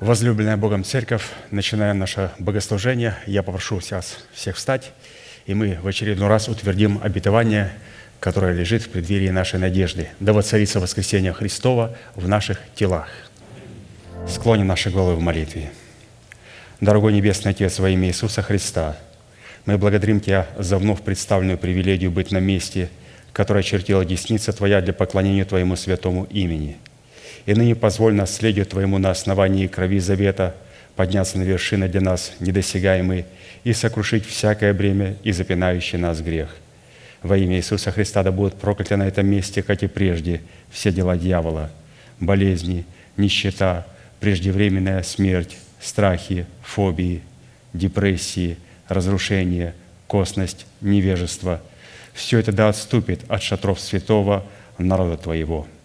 Возлюбленная Богом Церковь, начинаем наше богослужение. Я попрошу сейчас всех встать, и мы в очередной раз утвердим обетование, которое лежит в преддверии нашей надежды. Да воцарится воскресение Христова в наших телах. Склоним наши головы в молитве. Дорогой Небесный Отец, во имя Иисуса Христа, мы благодарим Тебя за вновь представленную привилегию быть на месте, которое чертила десница Твоя для поклонения Твоему святому имени – и ныне позволь наследию Твоему на основании крови завета подняться на вершины для нас недосягаемые и сокрушить всякое бремя и запинающий нас грех. Во имя Иисуса Христа да будут прокляты на этом месте, как и прежде, все дела дьявола, болезни, нищета, преждевременная смерть, страхи, фобии, депрессии, разрушение, косность, невежество. Все это да отступит от шатров святого народа Твоего –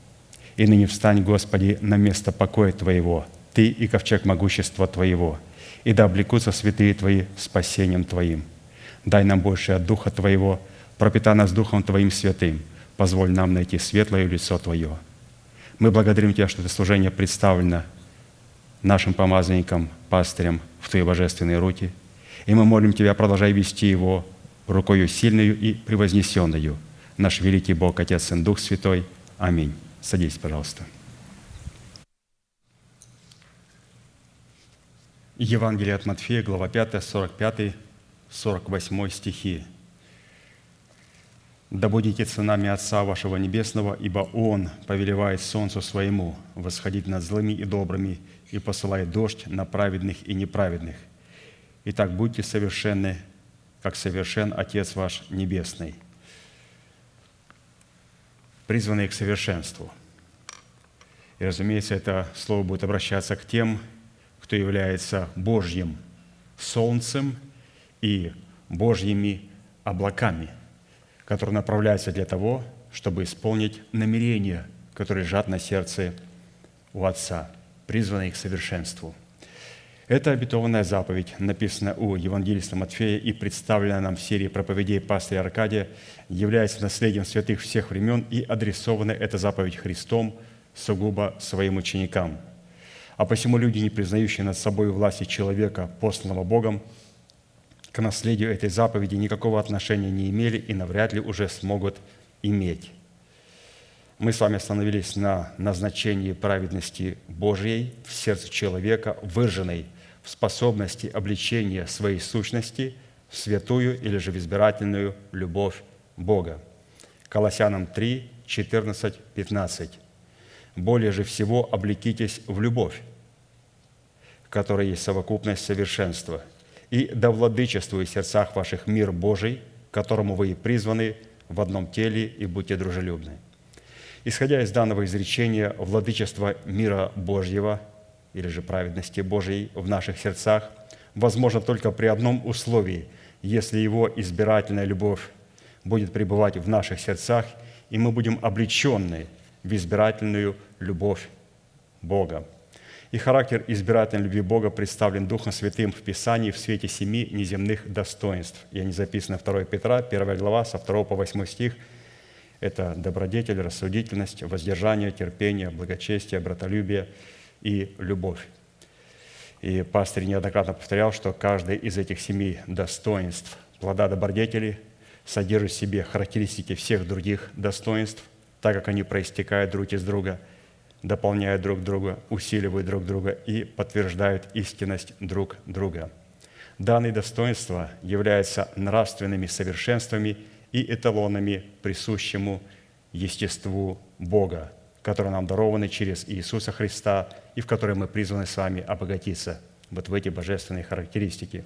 и ныне встань, Господи, на место покоя Твоего, Ты и ковчег могущества Твоего, и да облекутся святые Твои спасением Твоим. Дай нам больше от Духа Твоего, пропитай нас Духом Твоим святым, позволь нам найти светлое лицо Твое. Мы благодарим Тебя, что это служение представлено нашим помазанникам, пастырям в Твои божественные руки, и мы молим Тебя, продолжай вести его рукою сильную и превознесенную, наш великий Бог, Отец и Дух Святой. Аминь. Садитесь, пожалуйста. Евангелие от Матфея, глава 5, 45, 48 стихи. «Да будете сынами Отца вашего Небесного, ибо Он повелевает солнцу своему восходить над злыми и добрыми и посылает дождь на праведных и неправедных. Итак, будьте совершенны, как совершен Отец ваш Небесный» призванные к совершенству. И, разумеется, это слово будет обращаться к тем, кто является Божьим солнцем и Божьими облаками, которые направляются для того, чтобы исполнить намерения, которые лежат на сердце у Отца, призванные к совершенству – эта обетованная заповедь написана у евангелиста Матфея и представлена нам в серии проповедей пастыря Аркадия, является наследием святых всех времен и адресована эта заповедь Христом сугубо своим ученикам. А посему люди, не признающие над собой власти человека, посланного Богом, к наследию этой заповеди никакого отношения не имели и навряд ли уже смогут иметь. Мы с вами остановились на назначении праведности Божьей в сердце человека, выраженной в способности обличения своей сущности в святую или же в избирательную любовь Бога. Колоссянам 3, 14, 15. «Более же всего облекитесь в любовь, которая есть совокупность совершенства, и да владычествует в сердцах ваших мир Божий, которому вы и призваны в одном теле, и будьте дружелюбны». Исходя из данного изречения, владычество мира Божьего – или же праведности Божией в наших сердцах возможно только при одном условии, если Его избирательная любовь будет пребывать в наших сердцах, и мы будем облеченны в избирательную любовь Бога. И характер избирательной любви Бога представлен Духом Святым в Писании в свете семи неземных достоинств. И они записаны 2 Петра, 1 глава, со 2 по 8 стих. Это добродетель, рассудительность, воздержание, терпение, благочестие, братолюбие – и любовь. И пастор неоднократно повторял, что каждое из этих семи достоинств плода добродетели содержит в себе характеристики всех других достоинств, так как они проистекают друг из друга, дополняют друг друга, усиливают друг друга и подтверждают истинность друг друга. Данные достоинства являются нравственными совершенствами и эталонами присущему естеству Бога, которые нам дированы через Иисуса Христа и в которые мы призваны с вами обогатиться вот в эти божественные характеристики.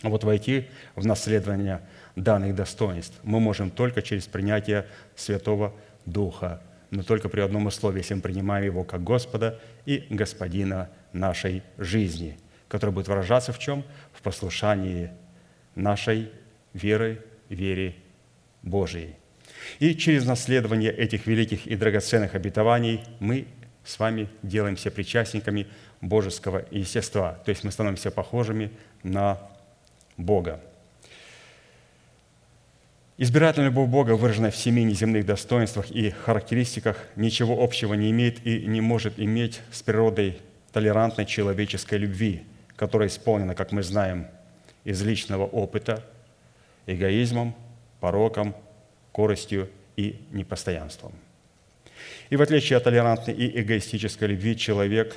А вот войти в наследование данных достоинств мы можем только через принятие Святого Духа, но только при одном условии, если мы принимаем Его как Господа и Господина нашей жизни, который будет выражаться в чем? В послушании нашей веры, вере Божией – и через наследование этих великих и драгоценных обетований мы с вами делаемся причастниками божеского естества, то есть мы становимся похожими на Бога. Избирательная любовь Бога, выраженная в семи неземных достоинствах и характеристиках, ничего общего не имеет и не может иметь с природой толерантной человеческой любви, которая исполнена, как мы знаем, из личного опыта, эгоизмом, пороком, коростью и непостоянством. И в отличие от толерантной и эгоистической любви, человек,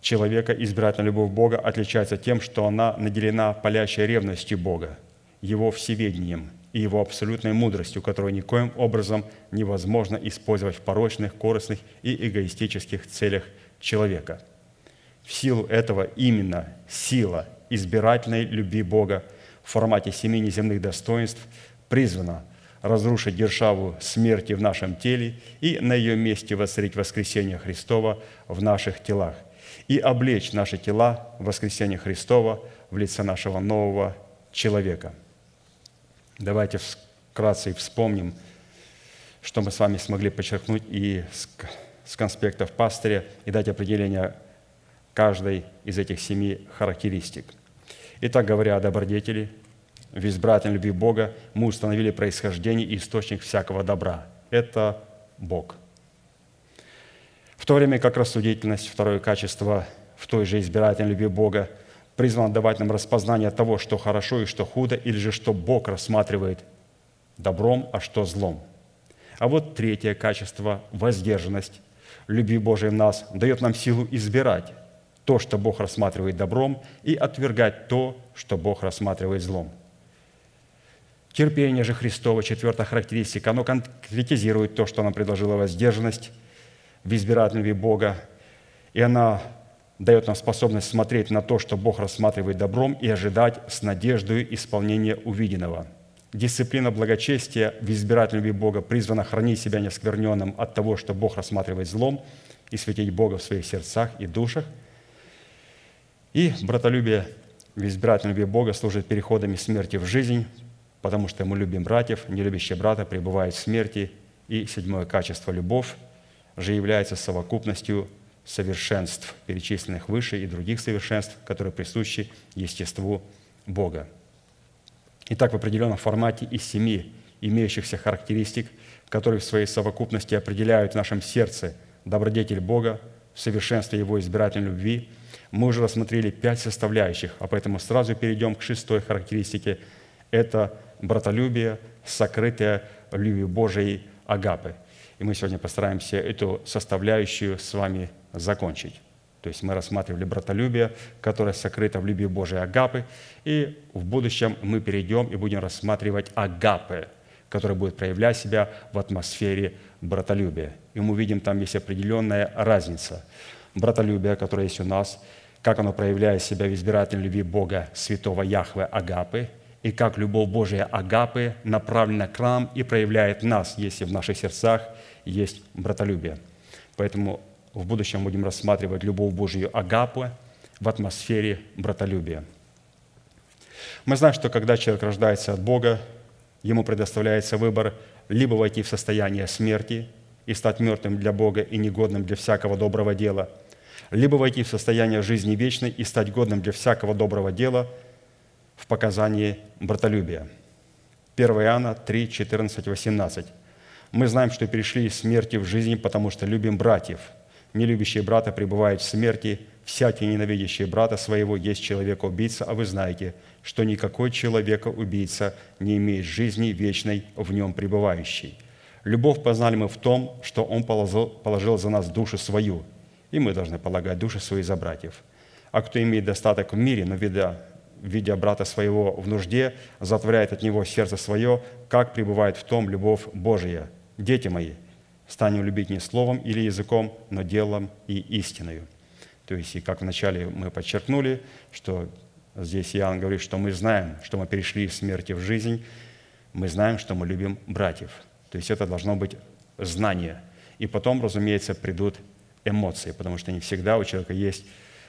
человека избирательная любовь Бога отличается тем, что она наделена палящей ревностью Бога, Его всеведением и Его абсолютной мудростью, которую никоим образом невозможно использовать в порочных, корыстных и эгоистических целях человека. В силу этого именно сила избирательной любви Бога в формате семи неземных достоинств призвана разрушить державу смерти в нашем теле и на ее месте воцарить воскресение Христова в наших телах и облечь наши тела в воскресение Христова в лице нашего нового человека. Давайте вкратце вспомним, что мы с вами смогли подчеркнуть и с конспектов пастыря и дать определение каждой из этих семи характеристик. Итак, говоря о добродетели, в избирательной любви Бога мы установили происхождение и источник всякого добра. Это Бог. В то время как рассудительность, второе качество в той же избирательной любви Бога, призвано давать нам распознание того, что хорошо и что худо, или же что Бог рассматривает добром, а что злом. А вот третье качество – воздержанность любви Божией в нас дает нам силу избирать то, что Бог рассматривает добром, и отвергать то, что Бог рассматривает злом. Терпение же Христова, четвертая характеристика, оно конкретизирует то, что нам предложила воздержанность в избирательной Бога, и она дает нам способность смотреть на то, что Бог рассматривает добром, и ожидать с надеждой исполнения увиденного. Дисциплина благочестия в избирательной Бога призвана хранить себя неоскверненным от того, что Бог рассматривает злом, и светить Бога в своих сердцах и душах. И братолюбие в избирательной любви Бога служит переходами смерти в жизнь, потому что мы любим братьев, не любящие брата пребывает в смерти. И седьмое качество – любовь же является совокупностью совершенств, перечисленных выше, и других совершенств, которые присущи естеству Бога. Итак, в определенном формате из семи имеющихся характеристик, которые в своей совокупности определяют в нашем сердце добродетель Бога, в совершенстве Его избирательной любви, мы уже рассмотрели пять составляющих, а поэтому сразу перейдем к шестой характеристике. Это братолюбие, сокрытое любви Божией агапы. И мы сегодня постараемся эту составляющую с вами закончить. То есть мы рассматривали братолюбие, которое сокрыто в любви Божией агапы, и в будущем мы перейдем и будем рассматривать агапы, которая будет проявлять себя в атмосфере братолюбия. И мы увидим, там есть определенная разница. Братолюбие, которое есть у нас, как оно проявляет себя в избирательной любви Бога, святого Яхве Агапы, и как любовь Божия Агапы направлена к нам и проявляет нас, если в наших сердцах есть братолюбие. Поэтому в будущем будем рассматривать любовь Божию Агапы в атмосфере братолюбия. Мы знаем, что когда человек рождается от Бога, ему предоставляется выбор либо войти в состояние смерти и стать мертвым для Бога и негодным для всякого доброго дела, либо войти в состояние жизни вечной и стать годным для всякого доброго дела в показании братолюбия. 1 Иоанна 3, 14, 18. Мы знаем, что перешли из смерти в жизнь, потому что любим братьев. Не любящий брата пребывает в смерти, всякий ненавидящий брата своего есть человека-убийца, а вы знаете, что никакой человека-убийца не имеет жизни вечной в нем пребывающей. Любовь познали мы в том, что Он положил, положил за нас душу свою, и мы должны полагать души свои за братьев. А кто имеет достаток в мире, но видя, видя брата своего в нужде, затворяет от него сердце свое, как пребывает в том любовь Божия – дети мои, станем любить не словом или языком, но делом и истиною. То есть, и как вначале мы подчеркнули, что здесь Иоанн говорит, что мы знаем, что мы перешли из смерти в жизнь, мы знаем, что мы любим братьев. То есть это должно быть знание. И потом, разумеется, придут эмоции, потому что не всегда у человека есть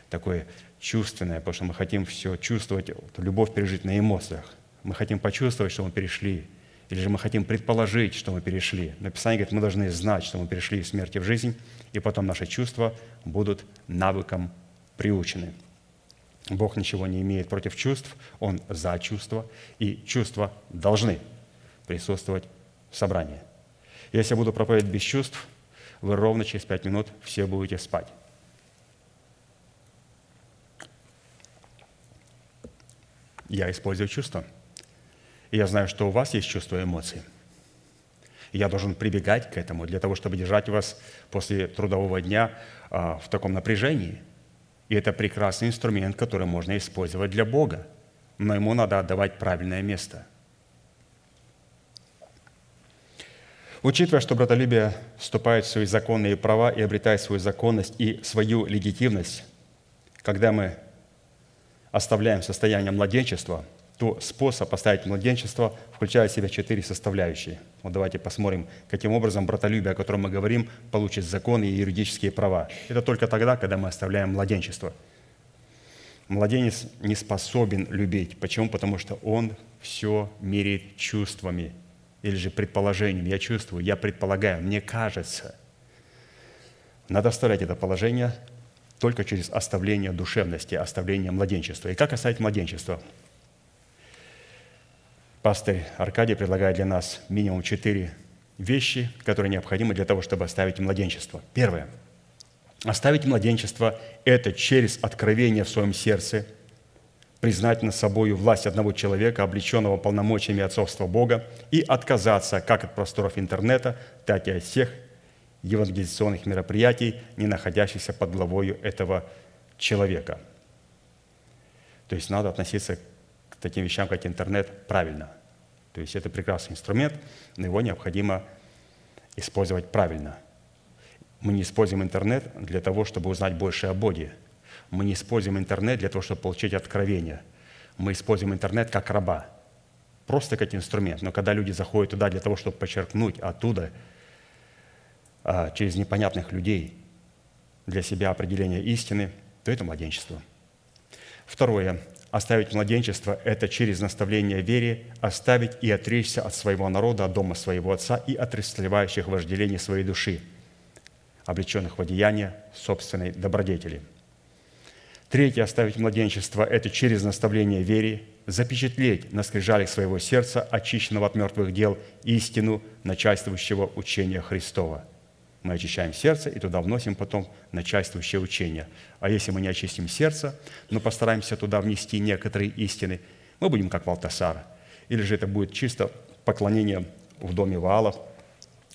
такое чувственное, потому что мы хотим все чувствовать, любовь пережить на эмоциях. Мы хотим почувствовать, что мы перешли или же мы хотим предположить, что мы перешли. Написание говорит, мы должны знать, что мы перешли из смерти в жизнь, и потом наши чувства будут навыком приучены. Бог ничего не имеет против чувств, Он за чувства, и чувства должны присутствовать в собрании. Если я буду проповедовать без чувств, вы ровно через пять минут все будете спать. Я использую чувства. И я знаю, что у вас есть чувства и эмоции. И я должен прибегать к этому для того, чтобы держать вас после трудового дня а, в таком напряжении. И это прекрасный инструмент, который можно использовать для Бога. Но ему надо отдавать правильное место. Учитывая, что братолюбие вступает в свои законные права и обретает свою законность и свою легитимность, когда мы оставляем состояние младенчества, то способ оставить младенчество включает в себя четыре составляющие. Вот давайте посмотрим, каким образом братолюбие, о котором мы говорим, получит законы и юридические права. Это только тогда, когда мы оставляем младенчество. Младенец не способен любить. Почему? Потому что он все меряет чувствами или же предположением. Я чувствую, я предполагаю, мне кажется. Надо оставлять это положение только через оставление душевности, оставление младенчества. И как оставить младенчество? Пастырь Аркадий предлагает для нас минимум четыре вещи, которые необходимы для того, чтобы оставить младенчество. Первое. Оставить младенчество – это через откровение в своем сердце, признать над собою власть одного человека, облеченного полномочиями отцовства Бога, и отказаться как от просторов интернета, так и от всех евангелизационных мероприятий, не находящихся под главою этого человека. То есть надо относиться к таким вещам, как интернет, правильно. То есть это прекрасный инструмент, но его необходимо использовать правильно. Мы не используем интернет для того, чтобы узнать больше о Боге. Мы не используем интернет для того, чтобы получить откровение. Мы используем интернет как раба, просто как инструмент. Но когда люди заходят туда для того, чтобы подчеркнуть оттуда – через непонятных людей для себя определение истины, то это младенчество. Второе. Оставить младенчество – это через наставление вере оставить и отречься от своего народа, от дома своего отца и от расслевающих вожделений своей души, облеченных в одеяние собственной добродетели. Третье. Оставить младенчество – это через наставление вере запечатлеть на скрижалях своего сердца, очищенного от мертвых дел, истину начальствующего учения Христова – мы очищаем сердце и туда вносим потом начальствующее учение. А если мы не очистим сердце, но постараемся туда внести некоторые истины, мы будем как Валтасар. Или же это будет чисто поклонение в доме Ваалов,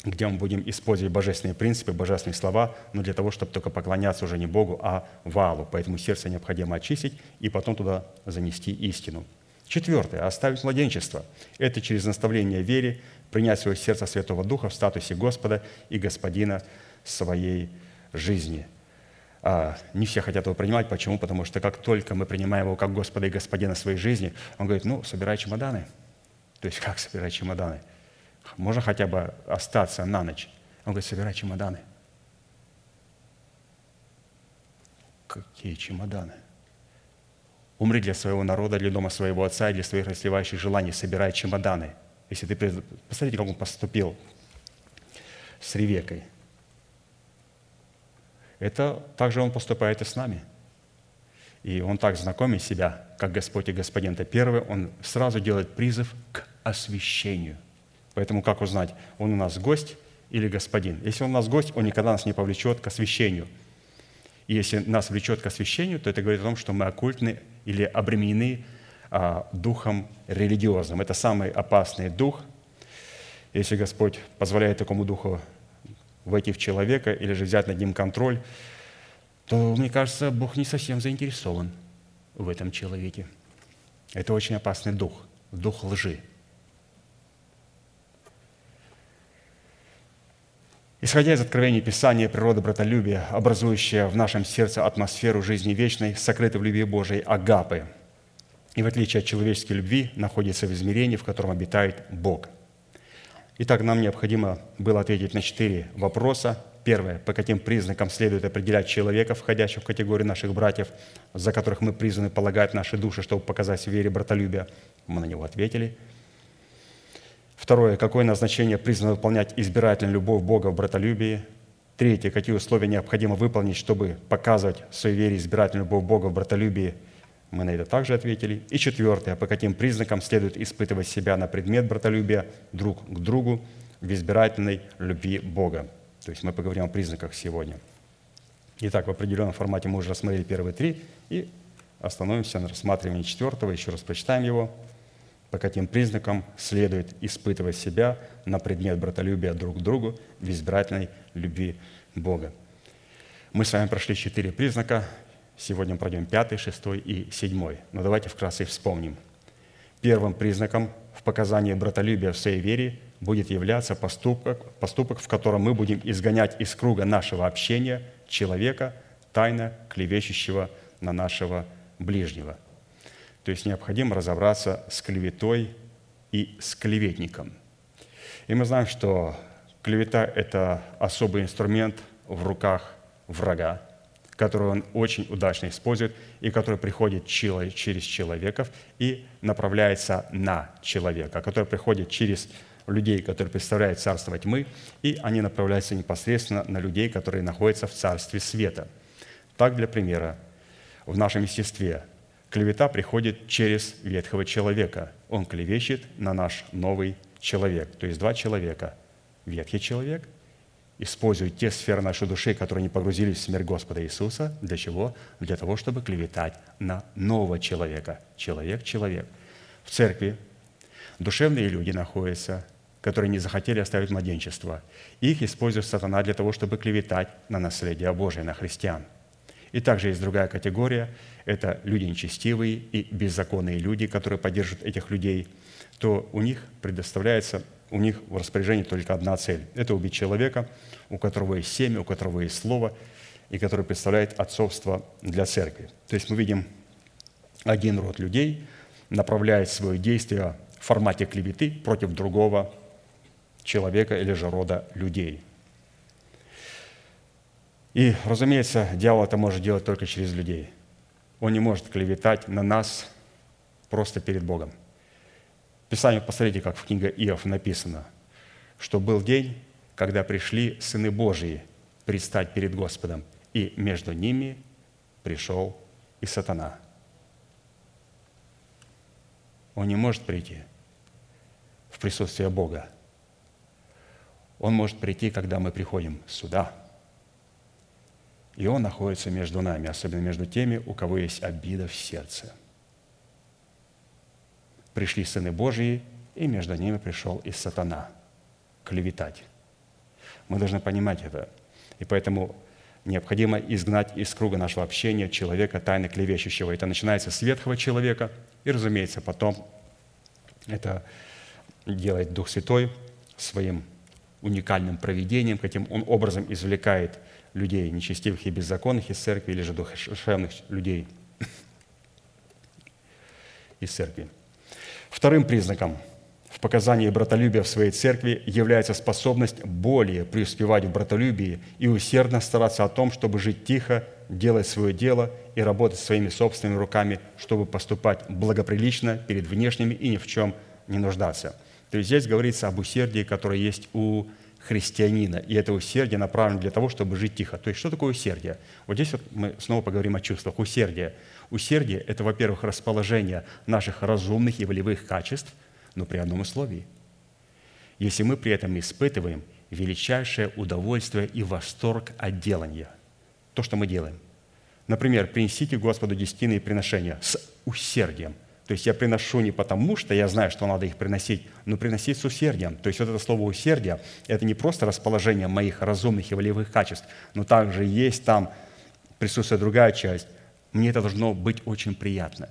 где мы будем использовать божественные принципы, божественные слова, но для того, чтобы только поклоняться уже не Богу, а Ваалу. Поэтому сердце необходимо очистить и потом туда занести истину. Четвертое. Оставить младенчество. Это через наставление вере, принять свое сердце Святого Духа в статусе Господа и Господина своей жизни. А, не все хотят его принимать. Почему? Потому что как только мы принимаем его как Господа и Господина своей жизни, он говорит, ну, собирай чемоданы. То есть как собирай чемоданы? Можно хотя бы остаться на ночь? Он говорит, собирай чемоданы. Какие чемоданы? Умри для своего народа, для дома своего отца и для своих расливающих желаний, собирай чемоданы – если ты... Посмотрите, как он поступил с Ревекой. Это также он поступает и с нами. И он так знакомит себя, как Господь и Господин. Это первое, он сразу делает призыв к освящению. Поэтому как узнать, он у нас гость или господин? Если он у нас гость, он никогда нас не повлечет к освящению. И если нас влечет к освящению, то это говорит о том, что мы оккультны или обременены духом религиозным. Это самый опасный дух. Если Господь позволяет такому духу войти в человека или же взять над ним контроль, то, мне кажется, Бог не совсем заинтересован в этом человеке. Это очень опасный дух, дух лжи. Исходя из откровений Писания, природа братолюбия, образующая в нашем сердце атмосферу жизни вечной, сокрытой в любви Божией, агапы – и в отличие от человеческой любви находится в измерении, в котором обитает Бог. Итак, нам необходимо было ответить на четыре вопроса. Первое. По каким признакам следует определять человека, входящего в категорию наших братьев, за которых мы призваны полагать наши души, чтобы показать в вере братолюбия? Мы на него ответили. Второе. Какое назначение призвано выполнять избирательную любовь Бога в братолюбии? Третье. Какие условия необходимо выполнить, чтобы показывать в своей вере избирательную любовь Бога в братолюбии – мы на это также ответили. И четвертое, по каким признакам следует испытывать себя на предмет братолюбия друг к другу в избирательной любви Бога. То есть мы поговорим о признаках сегодня. Итак, в определенном формате мы уже рассмотрели первые три, и остановимся на рассматривании четвертого, еще раз прочитаем его. По каким признакам следует испытывать себя на предмет братолюбия друг к другу в избирательной любви Бога. Мы с вами прошли четыре признака. Сегодня пройдем пятый, шестой и седьмой. Но давайте вкратце вспомним. Первым признаком в показании братолюбия в своей вере будет являться поступок, поступок, в котором мы будем изгонять из круга нашего общения человека, тайно клевещущего на нашего ближнего. То есть необходимо разобраться с клеветой и с клеветником. И мы знаем, что клевета – это особый инструмент в руках врага, который он очень удачно использует и который приходит через человеков и направляется на человека, который приходит через людей, которые представляют царство тьмы, и они направляются непосредственно на людей, которые находятся в царстве света. Так, для примера, в нашем естестве клевета приходит через ветхого человека. Он клевещет на наш новый человек. То есть два человека. Ветхий человек использует те сферы нашей души, которые не погрузились в смерть Господа Иисуса. Для чего? Для того, чтобы клеветать на нового человека. Человек-человек. В церкви душевные люди находятся, которые не захотели оставить младенчество. Их использует сатана для того, чтобы клеветать на наследие Божие, на христиан. И также есть другая категория – это люди нечестивые и беззаконные люди, которые поддерживают этих людей, то у них предоставляется, у них в распоряжении только одна цель – это убить человека, у которого есть семя, у которого есть слово, и который представляет отцовство для церкви. То есть мы видим один род людей направляет свое действие в формате клеветы против другого человека или же рода людей. И, разумеется, дьявол это может делать только через людей. Он не может клеветать на нас просто перед Богом. Писание, посмотрите, как в книге Иов написано, что был день, когда пришли сыны Божии предстать перед Господом, и между ними пришел и сатана. Он не может прийти в присутствие Бога, он может прийти, когда мы приходим сюда. И Он находится между нами, особенно между теми, у кого есть обида в сердце. Пришли сыны Божьи, и между ними пришел и сатана клеветать. Мы должны понимать это. И поэтому необходимо изгнать из круга нашего общения человека тайно клевещущего. Это начинается с ветхого человека, и, разумеется, потом это делает Дух Святой своим уникальным проведением, каким он образом извлекает людей нечестивых и беззаконных из церкви или же душевных людей из церкви. Вторым признаком в показании братолюбия в своей церкви является способность более преуспевать в братолюбии и усердно стараться о том, чтобы жить тихо, делать свое дело и работать своими собственными руками, чтобы поступать благоприлично перед внешними и ни в чем не нуждаться – то есть здесь говорится об усердии, которое есть у христианина. И это усердие направлено для того, чтобы жить тихо. То есть что такое усердие? Вот здесь вот мы снова поговорим о чувствах. Усердие. Усердие – это, во-первых, расположение наших разумных и волевых качеств, но при одном условии. Если мы при этом испытываем величайшее удовольствие и восторг от делания, то, что мы делаем. Например, принесите Господу десятины и приношения с усердием. То есть я приношу не потому, что я знаю, что надо их приносить, но приносить с усердием. То есть вот это слово «усердие» – это не просто расположение моих разумных и волевых качеств, но также есть там присутствует другая часть. Мне это должно быть очень приятно.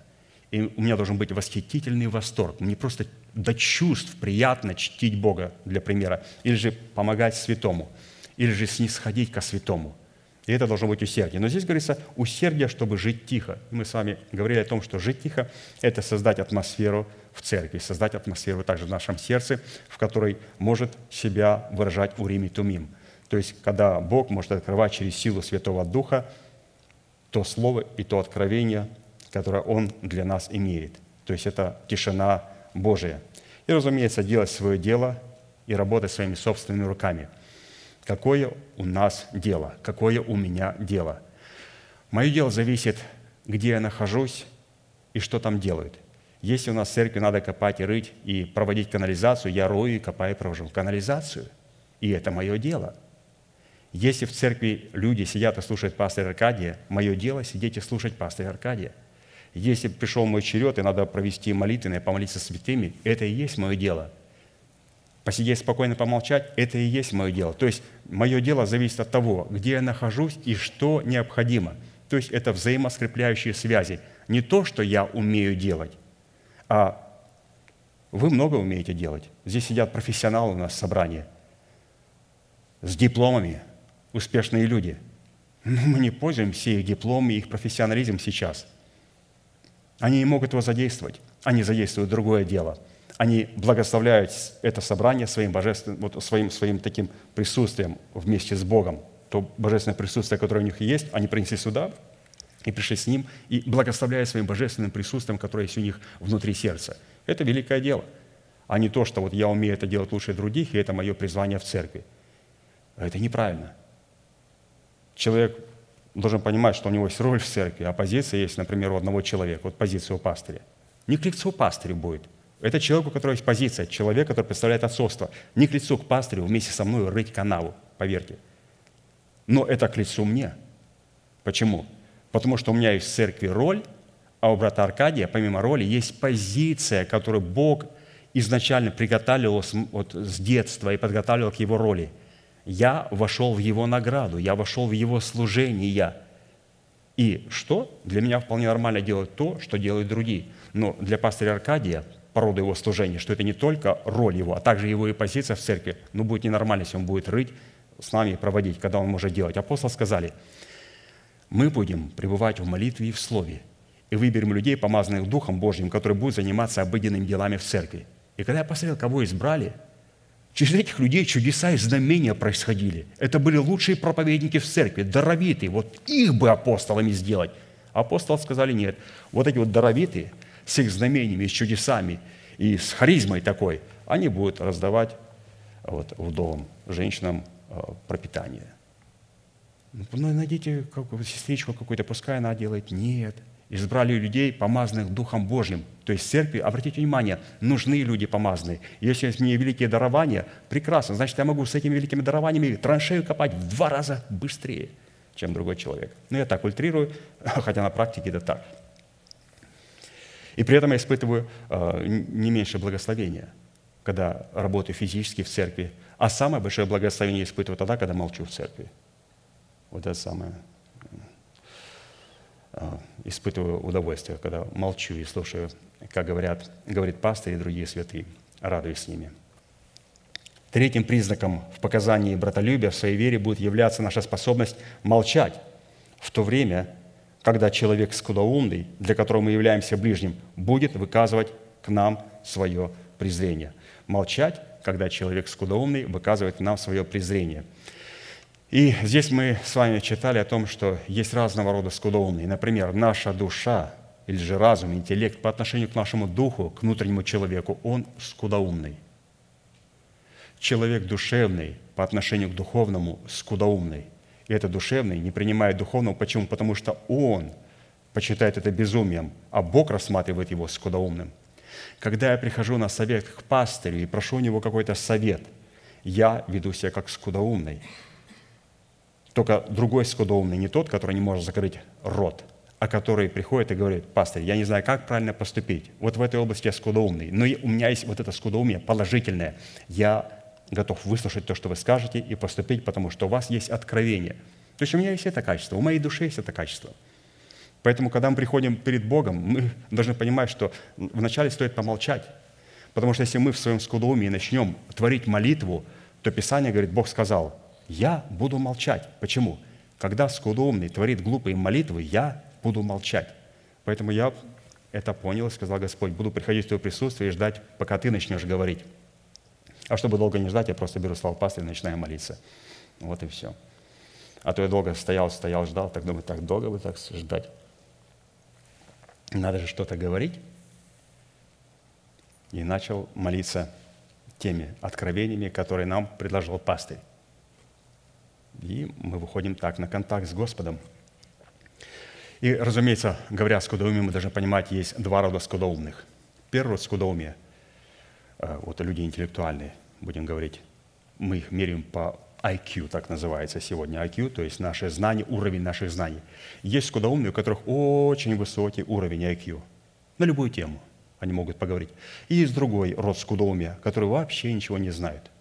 И у меня должен быть восхитительный восторг. Мне просто до чувств приятно чтить Бога, для примера. Или же помогать святому. Или же снисходить ко святому – и это должно быть усердие. Но здесь говорится усердие, чтобы жить тихо. И мы с вами говорили о том, что жить тихо – это создать атмосферу в церкви, создать атмосферу также в нашем сердце, в которой может себя выражать урим и тумим. То есть, когда Бог может открывать через силу Святого Духа то слово и то откровение, которое Он для нас имеет. То есть, это тишина Божия. И, разумеется, делать свое дело и работать своими собственными руками – какое у нас дело, какое у меня дело. Мое дело зависит, где я нахожусь и что там делают. Если у нас в церкви надо копать и рыть и проводить канализацию, я рою и копаю и провожу канализацию. И это мое дело. Если в церкви люди сидят и слушают пастора Аркадия, мое дело сидеть и слушать пастора Аркадия. Если пришел мой черед, и надо провести молитвенное, помолиться святыми, это и есть мое дело. Посидеть спокойно, помолчать – это и есть мое дело. То есть мое дело зависит от того, где я нахожусь и что необходимо. То есть это взаимоскрепляющие связи. Не то, что я умею делать, а вы много умеете делать. Здесь сидят профессионалы у нас в собрании с дипломами, успешные люди. Но мы не пользуемся их дипломом и их профессионализм сейчас. Они не могут его задействовать. Они задействуют другое дело. Они благословляют это собрание своим, божественным, вот своим, своим таким присутствием вместе с Богом. То божественное присутствие, которое у них есть, они принесли сюда и пришли с ним, и благословляют своим божественным присутствием, которое есть у них внутри сердца – это великое дело, а не то, что вот я умею это делать лучше других, и это мое призвание в церкви. Это неправильно. Человек должен понимать, что у него есть роль в церкви, а позиция есть, например, у одного человека, вот позиция у пастыря. Не к лицу пастырю будет. Это человек, у которого есть позиция, человек, который представляет отцовство. Не к лицу к пастырю вместе со мной рыть канаву, поверьте. Но это к лицу мне. Почему? Потому что у меня есть в церкви роль, а у брата Аркадия, помимо роли, есть позиция, которую Бог изначально приготовил вот с детства и подготавливал к его роли. Я вошел в его награду, я вошел в его служение. И что? Для меня вполне нормально делать то, что делают другие. Но для пастыря Аркадия, по роду его служения, что это не только роль его, а также его и позиция в церкви, ну, будет ненормально, если он будет рыть с нами проводить, когда он может делать. Апостолы сказали, мы будем пребывать в молитве и в слове – и выберем людей, помазанных Духом Божьим, которые будут заниматься обыденными делами в церкви. И когда я посмотрел, кого избрали, через этих людей чудеса и знамения происходили. Это были лучшие проповедники в церкви, даровитые. Вот их бы апостолами сделать. Апостолы сказали нет. Вот эти вот даровитые с их знамениями, с чудесами и с харизмой такой, они будут раздавать вот, вдовам, женщинам э, пропитание. Ну, найдите какую сестричку какую-то, пускай она делает. Нет – избрали людей, помазанных Духом Божьим. То есть в церкви, обратите внимание, нужны люди помазанные. Если есть мне великие дарования, прекрасно, значит, я могу с этими великими дарованиями траншею копать в два раза быстрее, чем другой человек. Но я так ультрирую, хотя на практике это так. И при этом я испытываю э, не меньше благословения, когда работаю физически в церкви. А самое большое благословение испытываю тогда, когда молчу в церкви. Вот это самое испытываю удовольствие, когда молчу и слушаю, как говорят, говорит пастор и другие святые, радуюсь с ними. Третьим признаком в показании братолюбия в своей вере будет являться наша способность молчать в то время, когда человек скудоумный, для которого мы являемся ближним, будет выказывать к нам свое презрение. Молчать, когда человек скудоумный выказывает к нам свое презрение – и здесь мы с вами читали о том, что есть разного рода скудоумные. Например, наша душа или же разум, интеллект по отношению к нашему духу, к внутреннему человеку, он скудоумный. Человек душевный по отношению к духовному скудоумный. И это душевный не принимает духовного. Почему? Потому что он почитает это безумием, а Бог рассматривает его скудоумным. Когда я прихожу на совет к пастырю и прошу у него какой-то совет, я веду себя как скудоумный – только другой скудоумный, не тот, который не может закрыть рот, а который приходит и говорит, пастор, я не знаю, как правильно поступить. Вот в этой области я скудоумный, но у меня есть вот это скудоумие положительное. Я готов выслушать то, что вы скажете, и поступить, потому что у вас есть откровение. То есть у меня есть это качество, у моей души есть это качество. Поэтому, когда мы приходим перед Богом, мы должны понимать, что вначале стоит помолчать. Потому что если мы в своем скудоумии начнем творить молитву, то Писание говорит, Бог сказал, я буду молчать. Почему? Когда скудоумный творит глупые молитвы, я буду молчать. Поэтому я это понял и сказал, Господь, буду приходить в Твое присутствие и ждать, пока Ты начнешь говорить. А чтобы долго не ждать, я просто беру слава пастыря и начинаю молиться. Вот и все. А то я долго стоял, стоял, ждал, так думаю, так долго бы так ждать. Надо же что-то говорить. И начал молиться теми откровениями, которые нам предложил пастырь. И мы выходим так на контакт с Господом. И, разумеется, говоря о скудоумии, мы должны понимать, есть два рода скудоумных. Первый род скудоумия, э, вот люди интеллектуальные, будем говорить, мы их меряем по IQ, так называется сегодня IQ, то есть наше знание, уровень наших знаний. Есть скудоумные, у которых очень высокий уровень IQ на любую тему они могут поговорить. И есть другой род скудоумия, который вообще ничего не знает.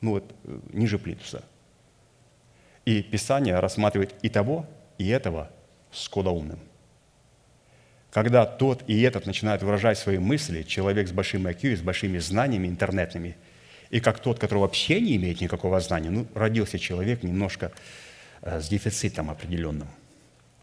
Ну вот, э, ниже плинтуса. И Писание рассматривает и того, и этого скудоумным. Когда тот и этот начинают выражать свои мысли, человек с большим IQ, с большими знаниями интернетными – и как тот, который вообще не имеет никакого знания, ну, родился человек немножко э, с дефицитом определенным.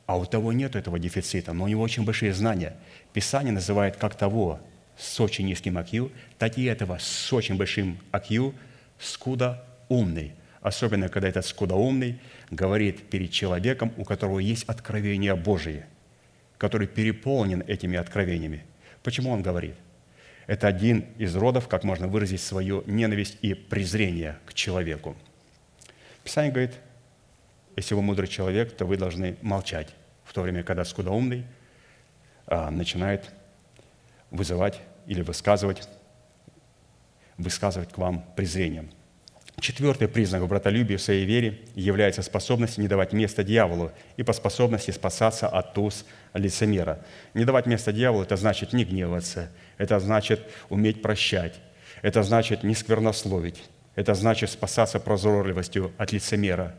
А у того нет этого дефицита, но у него очень большие знания. Писание называет как того с очень низким IQ, так и этого с очень большим IQ, скуда умный. Особенно, когда этот скуда умный говорит перед человеком, у которого есть откровение Божие, который переполнен этими откровениями. Почему он говорит? Это один из родов, как можно выразить свою ненависть и презрение к человеку. Писание говорит, если вы мудрый человек, то вы должны молчать, в то время, когда скудоумный а, начинает вызывать или высказывать, высказывать к вам презрением. Четвертый признак в братолюбии в своей вере является способность не давать места дьяволу и по способности спасаться от туз лицемера. Не давать место дьяволу – это значит не гневаться, это значит уметь прощать, это значит не сквернословить, это значит спасаться прозорливостью от лицемера.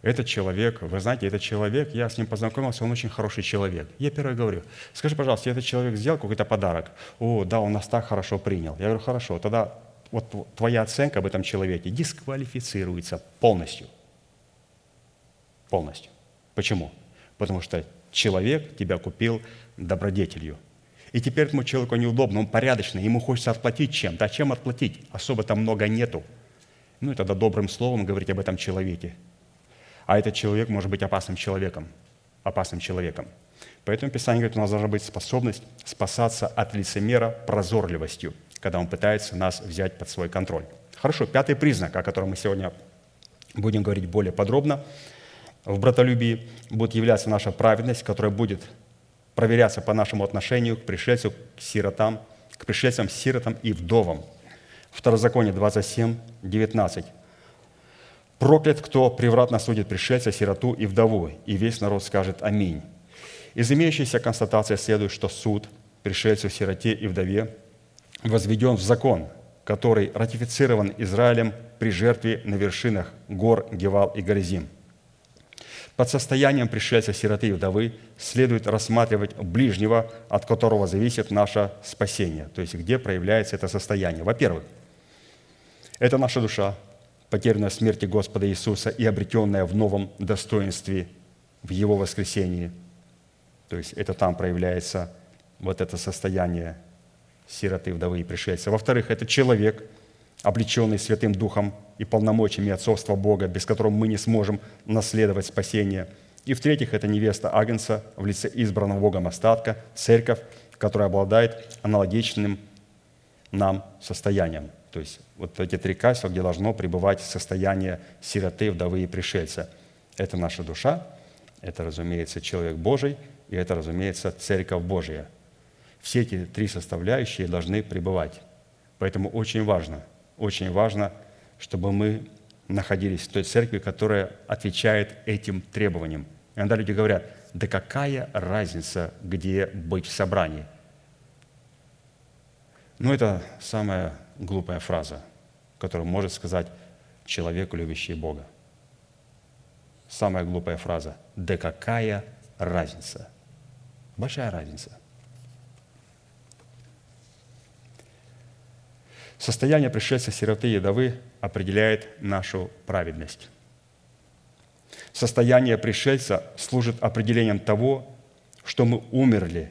Этот человек, вы знаете, этот человек, я с ним познакомился, он очень хороший человек. Я первый говорю, скажи, пожалуйста, этот человек сделал какой-то подарок? О, да, он нас так хорошо принял. Я говорю, хорошо, тогда вот твоя оценка об этом человеке дисквалифицируется полностью. Полностью. Почему? Потому что человек тебя купил добродетелью. И теперь этому человеку неудобно, он порядочный, ему хочется отплатить чем-то. А чем отплатить? Особо там много нету. Ну и тогда добрым словом говорить об этом человеке. А этот человек может быть опасным человеком. Опасным человеком. Поэтому Писание говорит, у нас должна быть способность спасаться от лицемера прозорливостью – когда он пытается нас взять под свой контроль. Хорошо, пятый признак, о котором мы сегодня будем говорить более подробно, в братолюбии будет являться наша праведность, которая будет проверяться по нашему отношению к пришельцу, к сиротам, к пришельцам, сиротам и вдовам. Второзаконие 27, 19. «Проклят, кто превратно судит пришельца, сироту и вдову, и весь народ скажет Аминь». Из имеющейся констатации следует, что суд пришельцу, сироте и вдове возведен в закон, который ратифицирован Израилем при жертве на вершинах гор Гевал и Горизим. Под состоянием пришельца сироты и вдовы следует рассматривать ближнего, от которого зависит наше спасение, то есть где проявляется это состояние. Во-первых, это наша душа, потерянная в смерти Господа Иисуса и обретенная в новом достоинстве в Его воскресении. То есть это там проявляется вот это состояние сироты, вдовы и пришельца. Во-вторых, это человек, облеченный Святым Духом и полномочиями отцовства Бога, без которого мы не сможем наследовать спасение. И в-третьих, это невеста Агнца в лице избранного Богом остатка, церковь, которая обладает аналогичным нам состоянием. То есть вот эти три качества, где должно пребывать состояние сироты, вдовы и пришельца. Это наша душа, это, разумеется, человек Божий, и это, разумеется, церковь Божия – все эти три составляющие должны пребывать. Поэтому очень важно, очень важно, чтобы мы находились в той церкви, которая отвечает этим требованиям. Иногда люди говорят, да какая разница, где быть в собрании? Ну, это самая глупая фраза, которую может сказать человек, любящий Бога. Самая глупая фраза. Да какая разница? Большая разница – Состояние пришельца, сироты и вдовы определяет нашу праведность. Состояние пришельца служит определением того, что мы умерли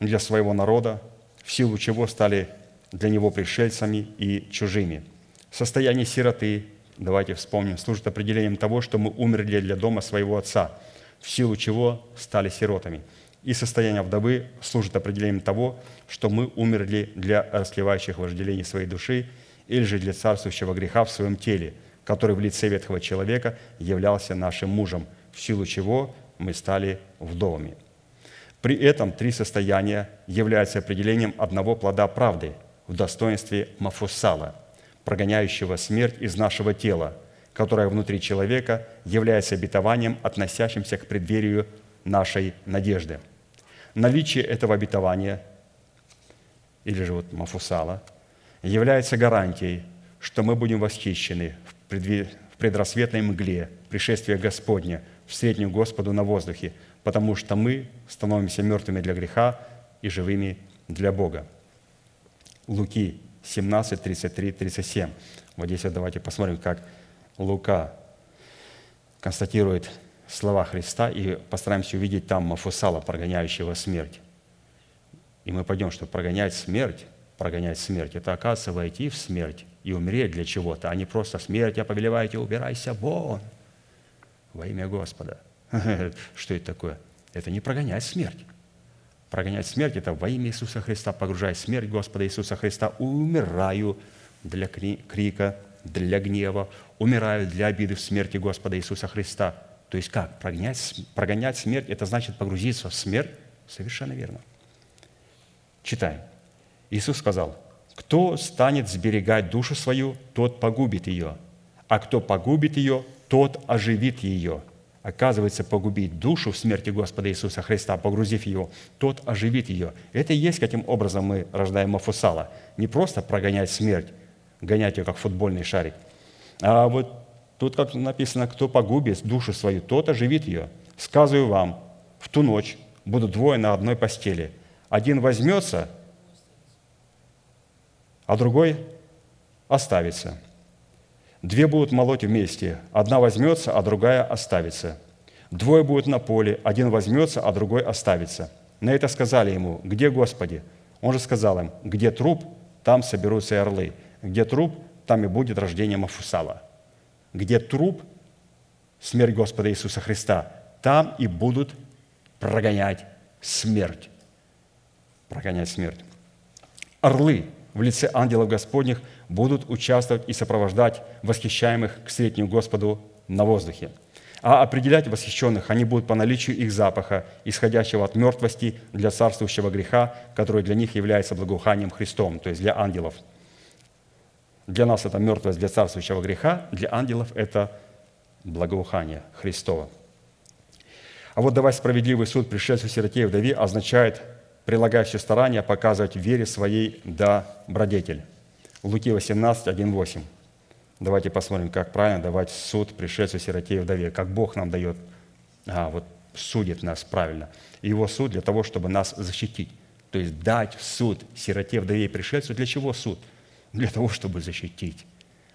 для своего народа, в силу чего стали для него пришельцами и чужими. Состояние сироты, давайте вспомним, служит определением того, что мы умерли для дома своего отца, в силу чего стали сиротами – и состояние вдовы служит определением того, что мы умерли для расливающих вожделений своей души или же для царствующего греха в своем теле, который в лице ветхого человека являлся нашим мужем, в силу чего мы стали вдовами. При этом три состояния являются определением одного плода правды в достоинстве Мафусала. прогоняющего смерть из нашего тела, которое внутри человека является обетованием, относящимся к преддверию нашей надежды. Наличие этого обетования, или же вот Мафусала, является гарантией, что мы будем восхищены в предрассветной мгле пришествия Господня, встретнем Господу на воздухе, потому что мы становимся мертвыми для греха и живыми для Бога. Луки 17, 33, 37. Вот здесь вот давайте посмотрим, как Лука констатирует слова Христа и постараемся увидеть там Мафусала, прогоняющего смерть. И мы пойдем, чтобы прогонять смерть, прогонять смерть, это оказывается войти в смерть и умереть для чего-то, а не просто смерть, я повелеваю тебе, убирайся вон во имя Господа. Что это такое? Это не прогонять смерть. Прогонять смерть – это во имя Иисуса Христа, погружая смерть Господа Иисуса Христа, умираю для крика, для гнева, умираю для обиды в смерти Господа Иисуса Христа. То есть как? Прогонять, прогонять смерть – это значит погрузиться в смерть? Совершенно верно. Читаем. Иисус сказал, «Кто станет сберегать душу свою, тот погубит ее, а кто погубит ее, тот оживит ее». Оказывается, погубить душу в смерти Господа Иисуса Христа, погрузив его, тот оживит ее. Это и есть, каким образом мы рождаем Мафусала. Не просто прогонять смерть, гонять ее, как футбольный шарик, а вот тут, как написано, кто погубит душу свою, тот оживит ее. Сказываю вам, в ту ночь будут двое на одной постели. Один возьмется, а другой оставится. Две будут молоть вместе, одна возьмется, а другая оставится. Двое будут на поле, один возьмется, а другой оставится. На это сказали ему, где Господи? Он же сказал им, где труп, там соберутся и орлы. Где труп, там и будет рождение Мафусала. Где труп, смерть Господа Иисуса Христа, там и будут прогонять смерть. Прогонять смерть. Орлы в лице ангелов Господних будут участвовать и сопровождать восхищаемых к среднему Господу на воздухе. А определять восхищенных они будут по наличию их запаха, исходящего от мертвости для царствующего греха, который для них является благоуханием Христом, то есть для ангелов. Для нас это мертвость для царствующего греха, для ангелов это благоухание Христова. А вот давай справедливый суд пришельцу сироте вдове означает прилагая все старания показывать вере своей да добродетель. Луки 18, 1, 8. Давайте посмотрим, как правильно давать суд пришельцу, сироте вдове, как Бог нам дает, а, вот судит нас правильно. И его суд для того, чтобы нас защитить. То есть дать суд сироте, вдове и пришельцу. Для чего суд? Для того, чтобы защитить.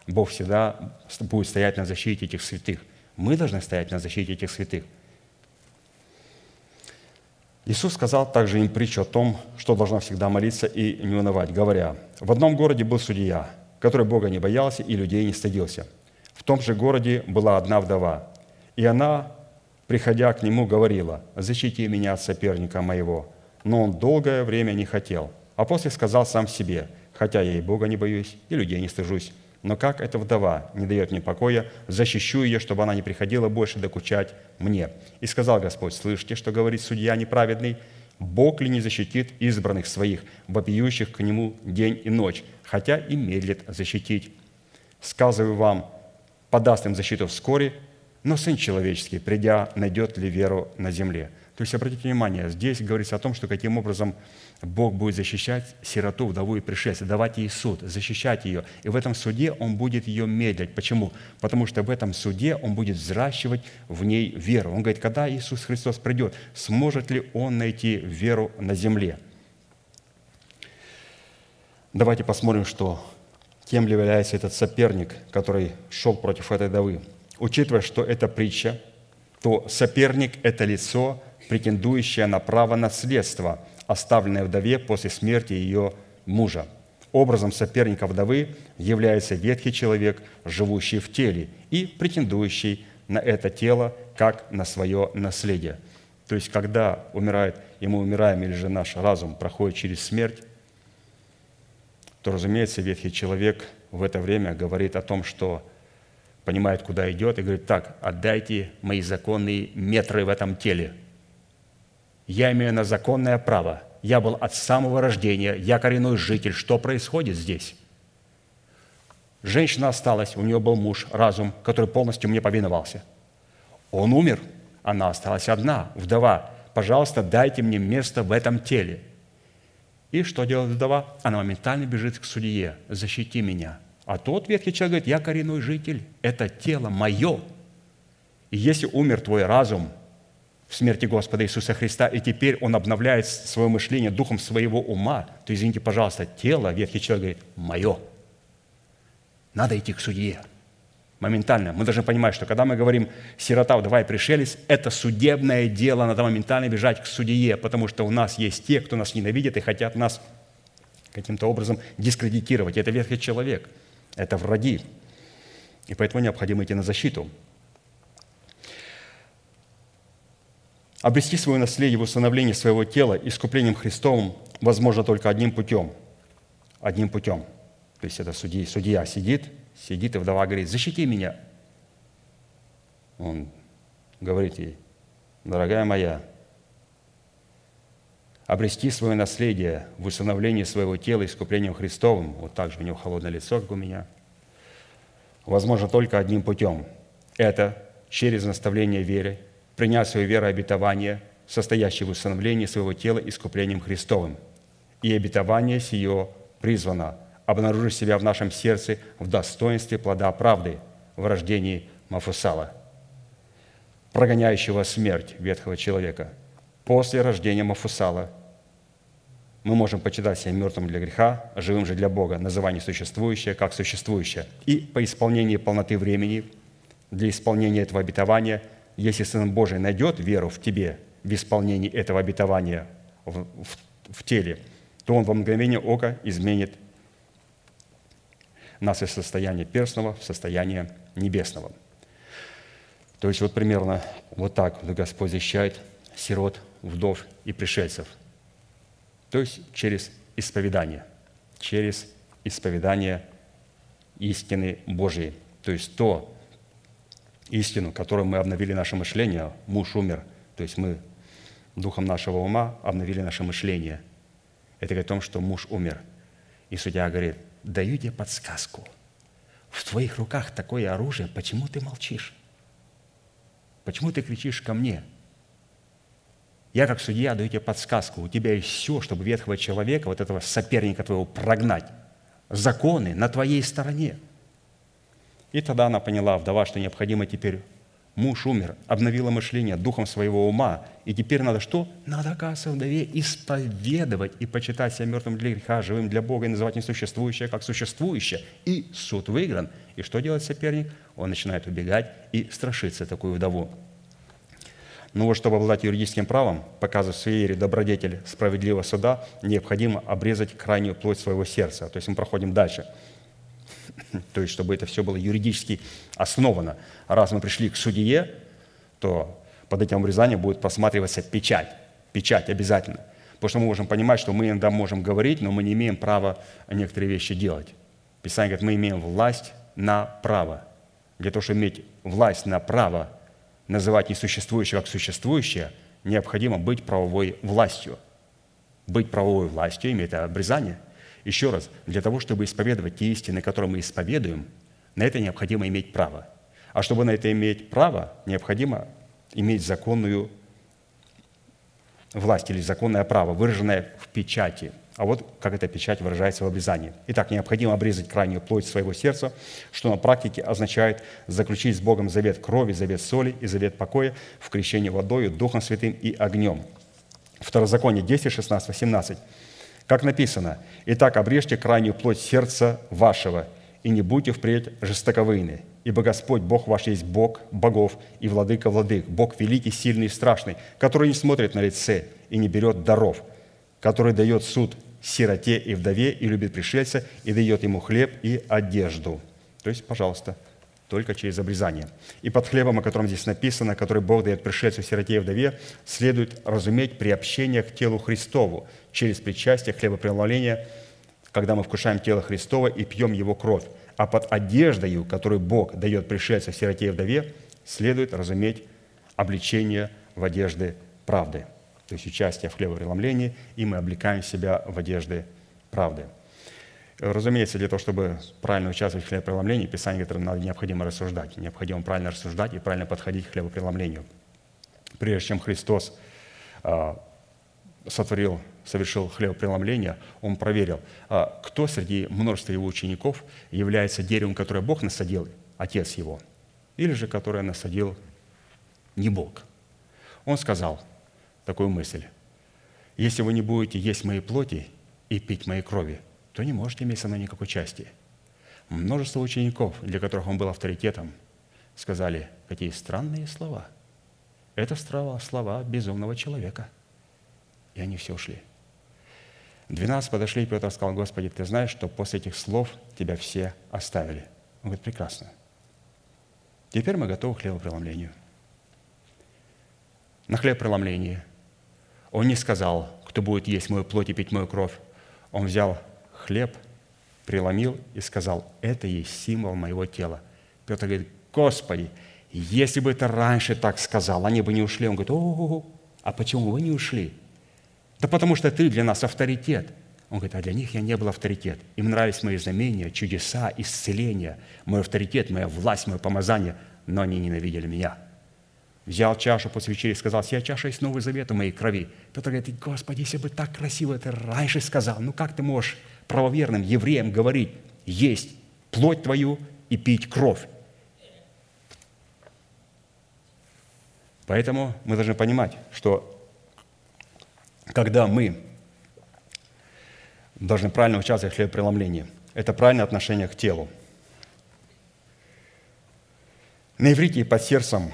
Бог всегда будет стоять на защите этих святых. Мы должны стоять на защите этих святых – Иисус сказал также им притчу о том, что должна всегда молиться и не унывать, говоря, «В одном городе был судья, который Бога не боялся и людей не стыдился. В том же городе была одна вдова, и она, приходя к нему, говорила, «Защити меня от соперника моего». Но он долгое время не хотел, а после сказал сам себе, «Хотя я и Бога не боюсь, и людей не стыжусь, но как эта вдова не дает мне покоя, защищу ее, чтобы она не приходила больше докучать мне. И сказал Господь, слышите, что говорит судья неправедный? Бог ли не защитит избранных своих, вопиющих к Нему день и ночь, хотя и медлит защитить? Сказываю вам, подаст им защиту вскоре, но Сын Человеческий, придя, найдет ли веру на земле? То есть, обратите внимание, здесь говорится о том, что каким образом Бог будет защищать сироту, вдову и пришельца, давать ей суд, защищать ее. И в этом суде Он будет ее медлить. Почему? Потому что в этом суде Он будет взращивать в ней веру. Он говорит, когда Иисус Христос придет, сможет ли Он найти веру на земле? Давайте посмотрим, что кем является этот соперник, который шел против этой вдовы. Учитывая, что это притча, то соперник – это лицо, претендующее на право наследства – оставленная вдове после смерти ее мужа. Образом соперника вдовы является ветхий человек, живущий в теле и претендующий на это тело как на свое наследие. То есть, когда умирает, и мы умираем, или же наш разум проходит через смерть, то, разумеется, ветхий человек в это время говорит о том, что понимает, куда идет, и говорит, так, отдайте мои законные метры в этом теле – я имею на законное право. Я был от самого рождения, я коренной житель. Что происходит здесь? Женщина осталась, у нее был муж, разум, который полностью мне повиновался. Он умер, она осталась одна, вдова. Пожалуйста, дайте мне место в этом теле. И что делает вдова? Она моментально бежит к судье. Защити меня. А тот ветхий человек говорит, я коренной житель, это тело мое. И если умер твой разум в смерти Господа Иисуса Христа, и теперь он обновляет свое мышление духом своего ума, то, извините, пожалуйста, тело, ветхий человек говорит, мое. Надо идти к судье. Моментально. Мы должны понимать, что когда мы говорим «сирота, вдова и пришелец», это судебное дело, надо моментально бежать к судье, потому что у нас есть те, кто нас ненавидит и хотят нас каким-то образом дискредитировать. Это ветхий человек, это враги. И поэтому необходимо идти на защиту. Обрести свое наследие в установлении своего тела искуплением Христовым возможно только одним путем. Одним путем. То есть это судья, судья сидит, сидит, и вдова говорит, защити меня. Он говорит ей, дорогая моя, обрести свое наследие в усыновлении своего тела искуплением Христовым, вот так же у него холодное лицо, как у меня, возможно только одним путем. Это через наставление веры, принять свою веру обетование, состоящее в усыновлении своего тела искуплением Христовым. И обетование сие призвано обнаружить себя в нашем сердце в достоинстве плода правды в рождении Мафусала, прогоняющего смерть ветхого человека. После рождения Мафусала мы можем почитать себя мертвым для греха, живым же для Бога, называние существующее как существующее. И по исполнении полноты времени, для исполнения этого обетования, если Сын Божий найдет веру в тебе в исполнении этого обетования в, в, в теле, то Он во мгновение ока изменит нас из состояния перстного в состояние небесного. То есть вот примерно вот так Господь защищает сирот, вдов и пришельцев. То есть через исповедание, через исповедание истины Божьей. То есть то истину, которую мы обновили наше мышление, муж умер, то есть мы духом нашего ума обновили наше мышление. Это говорит о том, что муж умер. И судья говорит, даю тебе подсказку. В твоих руках такое оружие, почему ты молчишь? Почему ты кричишь ко мне? Я, как судья, даю тебе подсказку. У тебя есть все, чтобы ветхого человека, вот этого соперника твоего, прогнать. Законы на твоей стороне. И тогда она поняла, вдова, что необходимо теперь Муж умер, обновила мышление духом своего ума. И теперь надо что? Надо, оказывается, вдове исповедовать и почитать себя мертвым для греха, живым для Бога, и называть несуществующее как существующее. И суд выигран. И что делает соперник? Он начинает убегать и страшиться такую вдову. Ну вот, чтобы обладать юридическим правом, показывать в своей добродетель справедливого суда, необходимо обрезать крайнюю плоть своего сердца. То есть мы проходим дальше – то есть чтобы это все было юридически основано. Раз мы пришли к судье, то под этим обрезанием будет просматриваться печать. Печать обязательно. Потому что мы можем понимать, что мы иногда можем говорить, но мы не имеем права некоторые вещи делать. Писание говорит, мы имеем власть на право. Для того, чтобы иметь власть на право называть несуществующее как существующее, необходимо быть правовой властью. Быть правовой властью, имеет обрезание – еще раз, для того, чтобы исповедовать те истины, которые мы исповедуем, на это необходимо иметь право. А чтобы на это иметь право, необходимо иметь законную власть или законное право, выраженное в печати. А вот как эта печать выражается в обрезании. Итак, необходимо обрезать крайнюю плоть своего сердца, что на практике означает заключить с Богом завет крови, завет соли и завет покоя в крещении водою, Духом Святым и огнем. Второзаконие 10, 16, 18. Как написано, «Итак, обрежьте крайнюю плоть сердца вашего, и не будьте впредь жестоковыйны, ибо Господь, Бог ваш, есть Бог богов и владыка владык, Бог великий, сильный и страшный, который не смотрит на лице и не берет даров, который дает суд сироте и вдове и любит пришельца, и дает ему хлеб и одежду». То есть, пожалуйста, только через обрезание. И под хлебом, о котором здесь написано, который Бог дает пришельцу, сироте и вдове, следует разуметь приобщение к телу Христову через причастие хлебопреломления, когда мы вкушаем тело Христова и пьем его кровь. А под одеждою, которую Бог дает пришельцу, сироте и вдове, следует разуметь обличение в одежды правды. То есть участие в хлебопреломлении, и мы облекаем себя в одежды правды. Разумеется, для того, чтобы правильно участвовать в хлебопреломлении, Писание говорит, надо необходимо рассуждать. Необходимо правильно рассуждать и правильно подходить к хлебопреломлению. Прежде чем Христос а, сотворил, совершил хлебопреломление, он проверил, а, кто среди множества его учеников является деревом, которое Бог насадил, Отец его, или же которое насадил не Бог. Он сказал такую мысль, «Если вы не будете есть моей плоти и пить моей крови, то не можете иметь со мной никакой части». Множество учеников, для которых он был авторитетом, сказали, какие странные слова. Это слова, слова безумного человека – и они все ушли. Двенадцать подошли, и Петр сказал, Господи, Ты знаешь, что после этих слов Тебя все оставили. Он говорит, прекрасно. Теперь мы готовы к хлебопреломлению. На хлебопреломлении он не сказал, кто будет есть мою плоть и пить мою кровь. Он взял хлеб, преломил и сказал, это есть символ моего тела. Петр говорит, Господи, если бы ты раньше так сказал, они бы не ушли. Он говорит, о, а почему вы не ушли? Да потому что ты для нас авторитет. Он говорит, а для них я не был авторитет. Им нравились мои знамения, чудеса, исцеления, мой авторитет, моя власть, мое помазание, но они ненавидели меня. Взял чашу после вечери и сказал, «Сия чаша есть Новый Завет в моей крови». Петр говорит, Господи, если бы так красиво это раньше сказал, ну как ты можешь правоверным евреям говорить, есть плоть твою и пить кровь? Поэтому мы должны понимать, что когда мы должны правильно участвовать в хлебопреломлении. Это правильное отношение к телу. На иврите под сердцем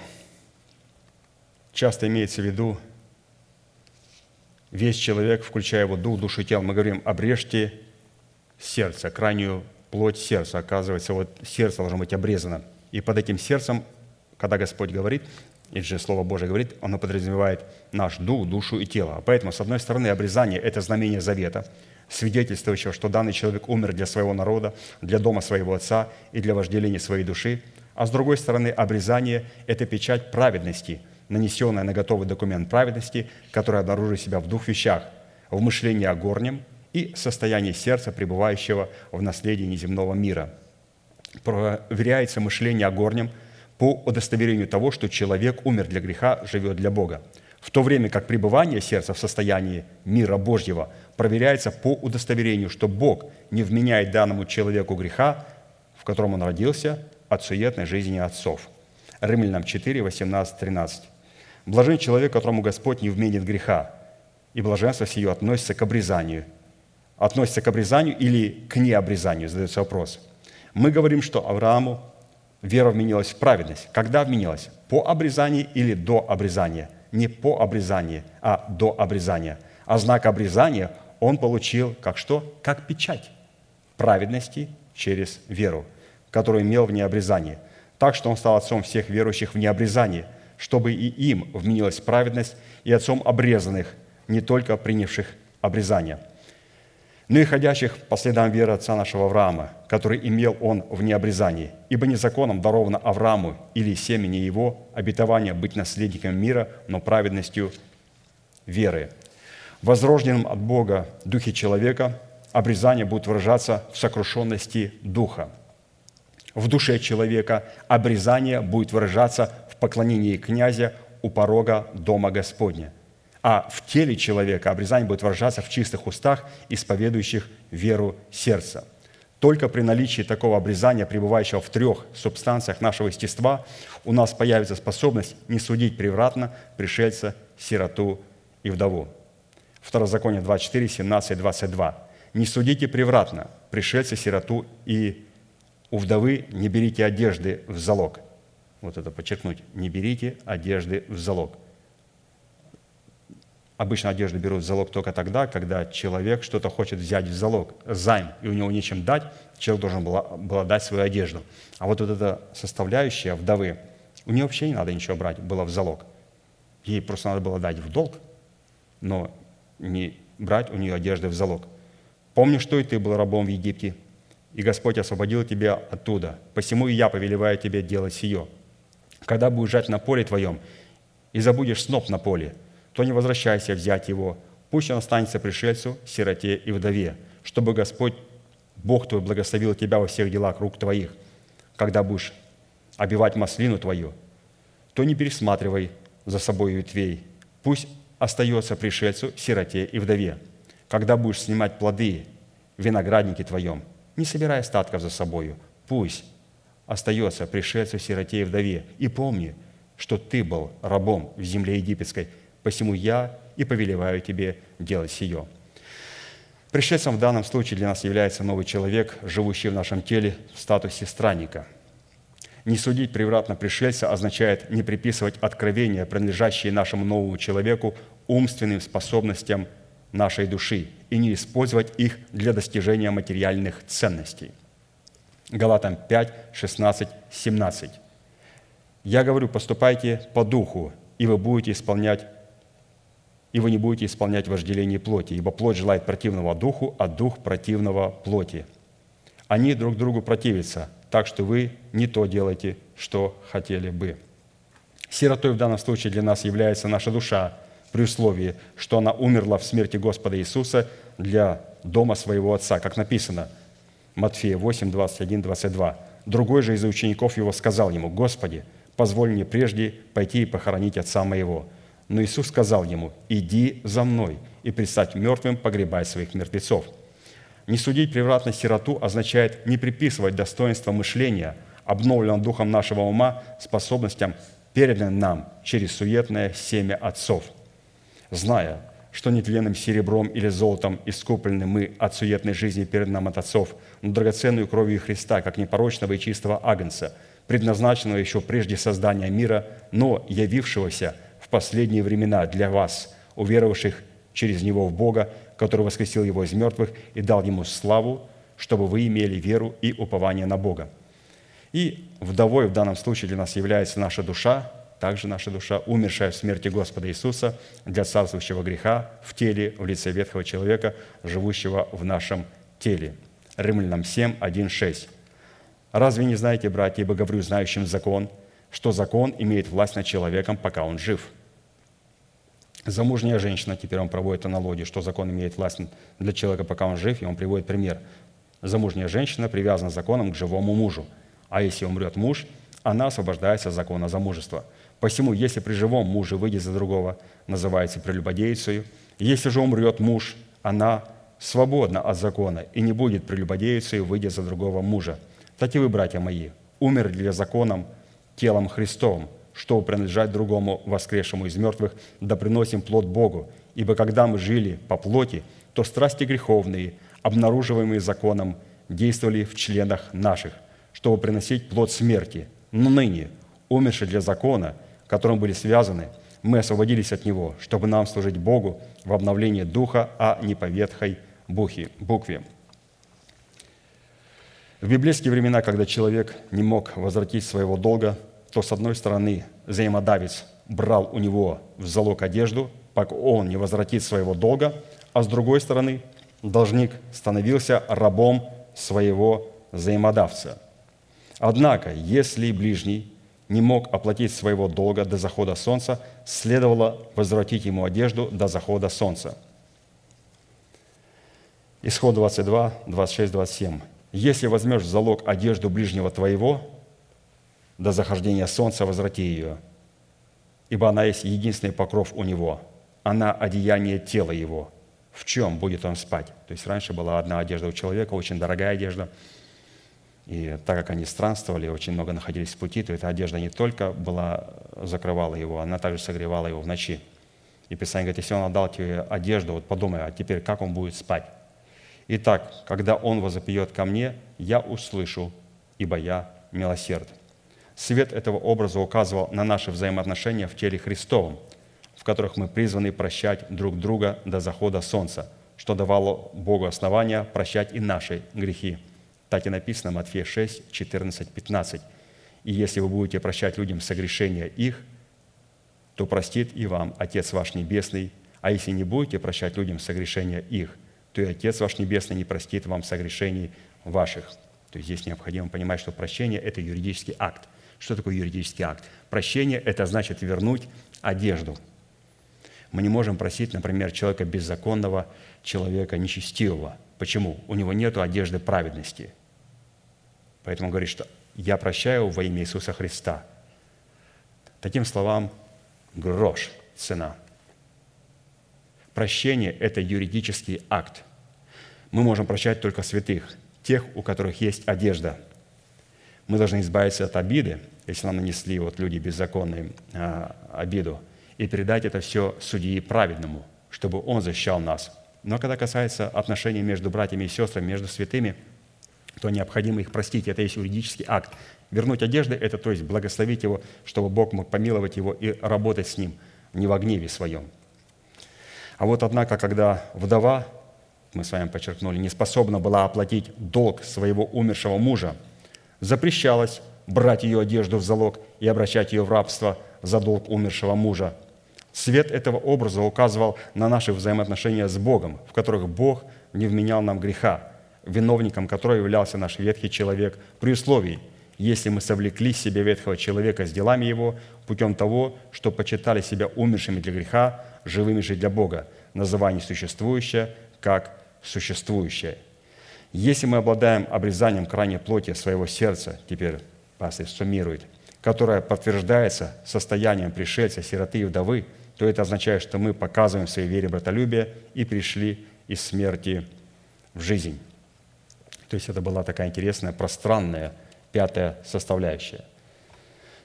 часто имеется в виду весь человек, включая его дух, душу и тело. Мы говорим, обрежьте сердце, крайнюю плоть сердца. Оказывается, вот сердце должно быть обрезано. И под этим сердцем, когда Господь говорит, или же Слово Божие говорит, оно подразумевает наш дух, душу и тело. Поэтому, с одной стороны, обрезание – это знамение завета, свидетельствующего, что данный человек умер для своего народа, для дома своего отца и для вожделения своей души. А с другой стороны, обрезание – это печать праведности, нанесенная на готовый документ праведности, который обнаружит себя в двух вещах – в мышлении о горнем и состоянии сердца, пребывающего в наследии неземного мира. Проверяется мышление о горнем – по удостоверению того, что человек умер для греха, живет для Бога. В то время как пребывание сердца в состоянии мира Божьего проверяется по удостоверению, что Бог не вменяет данному человеку греха, в котором он родился, от суетной жизни отцов. Римлянам 4, 18, 13. «Блажен человек, которому Господь не вменит греха, и блаженство сие относится к обрезанию». Относится к обрезанию или к необрезанию, задается вопрос. Мы говорим, что Аврааму вера вменилась в праведность. Когда вменилась? По обрезании или до обрезания? Не по обрезанию, а до обрезания. А знак обрезания он получил как что? Как печать праведности через веру, которую имел в необрезании. Так что он стал отцом всех верующих в необрезании, чтобы и им вменилась праведность, и отцом обрезанных, не только принявших обрезание – но и ходящих по следам веры отца нашего Авраама, который имел он в необрезании. Ибо не законом даровано Аврааму или семени его обетование быть наследником мира, но праведностью веры. Возрожденным от Бога духе человека обрезание будет выражаться в сокрушенности духа. В душе человека обрезание будет выражаться в поклонении князя у порога Дома Господня а в теле человека обрезание будет выражаться в чистых устах, исповедующих веру сердца. Только при наличии такого обрезания, пребывающего в трех субстанциях нашего естества, у нас появится способность не судить превратно пришельца, сироту и вдову. Второзаконие 24, 17 22. «Не судите превратно пришельца, сироту и у вдовы не берите одежды в залог». Вот это подчеркнуть. «Не берите одежды в залог». Обычно одежду берут в залог только тогда, когда человек что-то хочет взять в залог, займ, и у него нечем дать, человек должен был, был дать свою одежду. А вот, вот эта составляющая вдовы, у нее вообще не надо ничего брать, было в залог. Ей просто надо было дать в долг, но не брать у нее одежды в залог. Помни, что и ты был рабом в Египте, и Господь освободил тебя оттуда. Посему и я повелеваю тебе делать сие. Когда будешь жать на поле твоем, и забудешь сноп на поле – то не возвращайся взять его. Пусть он останется пришельцу, сироте и вдове, чтобы Господь Бог твой благословил тебя во всех делах рук твоих, когда будешь обивать маслину твою, то не пересматривай за собой ветвей. Пусть остается пришельцу, сироте и вдове. Когда будешь снимать плоды в винограднике твоем, не собирай остатков за собою. Пусть остается пришельцу, сироте и вдове. И помни, что ты был рабом в земле египетской, посему я и повелеваю тебе делать сие». Пришельцем в данном случае для нас является новый человек, живущий в нашем теле в статусе странника. Не судить превратно пришельца означает не приписывать откровения, принадлежащие нашему новому человеку, умственным способностям нашей души и не использовать их для достижения материальных ценностей. Галатам 5, 16, 17. «Я говорю, поступайте по духу, и вы будете исполнять и вы не будете исполнять вожделение плоти, ибо плоть желает противного духу, а дух противного плоти. Они друг другу противятся, так что вы не то делаете, что хотели бы. Сиротой в данном случае для нас является наша душа, при условии, что она умерла в смерти Господа Иисуса для дома своего Отца, как написано, Матфея 8, 21, 22. Другой же из учеников его сказал ему, «Господи, позволь мне прежде пойти и похоронить отца моего». Но Иисус сказал ему, «Иди за мной и предстать мертвым, погребай своих мертвецов». Не судить превратно сироту означает не приписывать достоинство мышления, обновленного духом нашего ума, способностям, переданным нам через суетное семя отцов. Зная, что нетленным серебром или золотом искуплены мы от суетной жизни перед нам от отцов, но драгоценную кровью Христа, как непорочного и чистого агнца, предназначенного еще прежде создания мира, но явившегося – в последние времена для вас, уверовавших через Него в Бога, который воскресил Его из мертвых и дал Ему славу, чтобы вы имели веру и упование на Бога. И вдовой в данном случае для нас является наша душа, также наша душа, умершая в смерти Господа Иисуса для царствующего греха в теле, в лице ветхого человека, живущего в нашем теле. Римлянам 7, 1, 6. «Разве не знаете, братья, ибо говорю знающим закон, что закон имеет власть над человеком, пока он жив?» Замужняя женщина, теперь он проводит аналогию, что закон имеет власть для человека, пока он жив, и он приводит пример. Замужняя женщина привязана законом к живому мужу, а если умрет муж, она освобождается от закона замужества. Посему, если при живом муже выйдет за другого, называется прелюбодейцей. Если же умрет муж, она свободна от закона и не будет прелюбодейцей, выйдя за другого мужа. Так и вы, братья мои, умерли для законом телом Христовым, чтобы принадлежать другому воскресшему из мертвых, да приносим плод Богу. Ибо когда мы жили по плоти, то страсти греховные, обнаруживаемые законом, действовали в членах наших, чтобы приносить плод смерти. Но ныне, умерши для закона, которым были связаны, мы освободились от него, чтобы нам служить Богу в обновлении духа, а не по ветхой букве. В библейские времена, когда человек не мог возвратить своего долга, то, с одной стороны, взаимодавец брал у него в залог одежду, пока он не возвратит своего долга, а с другой стороны, должник становился рабом своего взаимодавца. Однако, если ближний не мог оплатить своего долга до захода солнца, следовало возвратить ему одежду до захода солнца. Исход 22, 26, 27. «Если возьмешь в залог одежду ближнего твоего, до захождения солнца возврати ее, ибо она есть единственный покров у него, она одеяние тела его. В чем будет он спать? То есть раньше была одна одежда у человека, очень дорогая одежда, и так как они странствовали, очень много находились в пути, то эта одежда не только была, закрывала его, она также согревала его в ночи. И Писание говорит, если он отдал тебе одежду, вот подумай, а теперь как он будет спать? Итак, когда он возопьет ко мне, я услышу, ибо я милосерд. Свет этого образа указывал на наши взаимоотношения в теле Христовом, в которых мы призваны прощать друг друга до захода солнца, что давало Богу основания прощать и наши грехи. Так и написано Матфея 6, 14, 15. «И если вы будете прощать людям согрешения их, то простит и вам Отец ваш Небесный, а если не будете прощать людям согрешения их, то и Отец ваш Небесный не простит вам согрешений ваших». То есть здесь необходимо понимать, что прощение – это юридический акт – что такое юридический акт? Прощение – это значит вернуть одежду. Мы не можем просить, например, человека беззаконного, человека нечестивого. Почему? У него нет одежды праведности. Поэтому он говорит, что «я прощаю во имя Иисуса Христа». Таким словам, грош цена. Прощение – это юридический акт. Мы можем прощать только святых, тех, у которых есть одежда. Мы должны избавиться от обиды, если нам нанесли вот люди беззаконные а, обиду, и передать это все судьи праведному, чтобы он защищал нас. Но когда касается отношений между братьями и сестрами, между святыми, то необходимо их простить. Это есть юридический акт. Вернуть одежды – это то есть благословить его, чтобы Бог мог помиловать его и работать с ним, не в гневе своем. А вот однако, когда вдова, мы с вами подчеркнули, не способна была оплатить долг своего умершего мужа, запрещалось брать ее одежду в залог и обращать ее в рабство за долг умершего мужа. Свет этого образа указывал на наши взаимоотношения с Богом, в которых Бог не вменял нам греха, виновником которого являлся наш ветхий человек, при условии, если мы совлекли себе ветхого человека с делами его путем того, что почитали себя умершими для греха, живыми же для Бога, называя несуществующее как существующее. Если мы обладаем обрезанием крайней плоти своего сердца, теперь пастырь суммирует, которое подтверждается состоянием пришельца, сироты и вдовы, то это означает, что мы показываем в своей вере братолюбие и пришли из смерти в жизнь. То есть это была такая интересная, пространная пятая составляющая.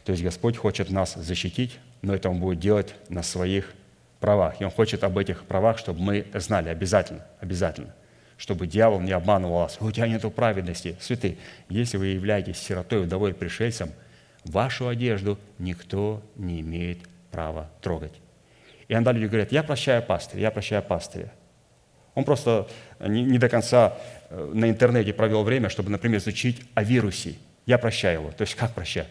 То есть Господь хочет нас защитить, но это Он будет делать на своих правах. И Он хочет об этих правах, чтобы мы знали обязательно, обязательно, чтобы дьявол не обманывал вас. У тебя нет праведности. Святые, если вы являетесь сиротой, вдовой, пришельцем, вашу одежду никто не имеет права трогать. И иногда люди говорят, я прощаю пастыря, я прощаю пастыря. Он просто не, не до конца э, на интернете провел время, чтобы, например, изучить о вирусе. Я прощаю его. То есть как прощать?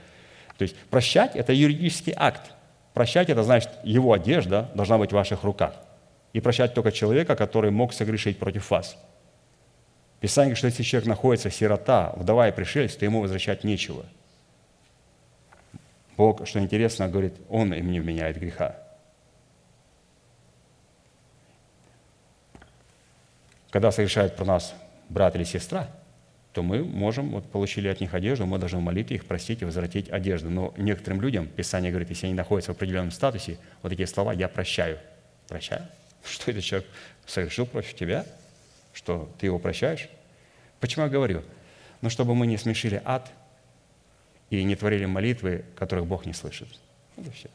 То есть прощать – это юридический акт. Прощать – это значит, его одежда должна быть в ваших руках. И прощать только человека, который мог согрешить против вас. Писание говорит, что если человек находится сирота, вдова и пришелец, то ему возвращать нечего. Бог, что интересно, говорит, Он им не вменяет греха. когда совершает про нас брат или сестра, то мы можем, вот получили от них одежду, мы должны молить их, простить и возвратить одежду. Но некоторым людям, Писание говорит, если они находятся в определенном статусе, вот такие слова «я прощаю». Прощаю? Что этот человек совершил против тебя? Что ты его прощаешь? Почему я говорю? Ну, чтобы мы не смешили ад и не творили молитвы, которых Бог не слышит. И все.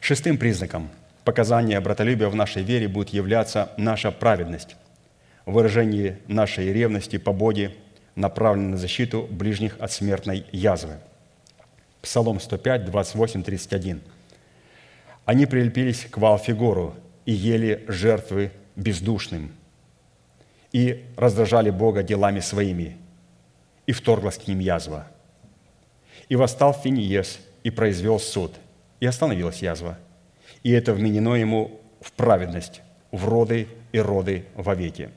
Шестым признаком показания братолюбия в нашей вере будет являться наша праведность, выражение нашей ревности по Боге, направленной на защиту ближних от смертной язвы. Псалом 105, 28, 31. «Они прилепились к Валфигору и ели жертвы бездушным, и раздражали Бога делами своими, и вторглась к ним язва. И восстал Финиес и произвел суд – и остановилась язва. И это вменено ему в праведность, в роды и роды вовеки.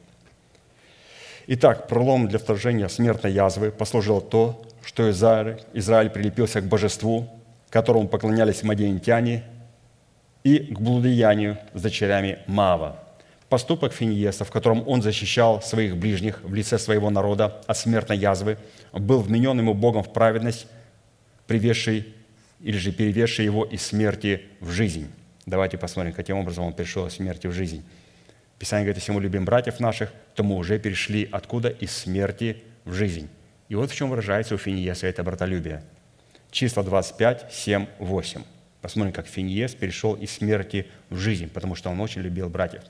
Итак, пролом для вторжения смертной язвы послужил то, что Израиль, Израиль прилепился к божеству, которому поклонялись мадиентяне, и к блудеянию с дочерями Мава. Поступок Финиеса, в котором он защищал своих ближних в лице своего народа от смертной язвы, был вменен ему Богом в праведность, приведший или же перевесший его из смерти в жизнь. Давайте посмотрим, каким образом он перешел из смерти в жизнь. Писание говорит, если мы любим братьев наших, то мы уже перешли откуда? Из смерти в жизнь. И вот в чем выражается у Финиеса это братолюбие. Числа 25, 7, 8. Посмотрим, как Финиес перешел из смерти в жизнь, потому что он очень любил братьев.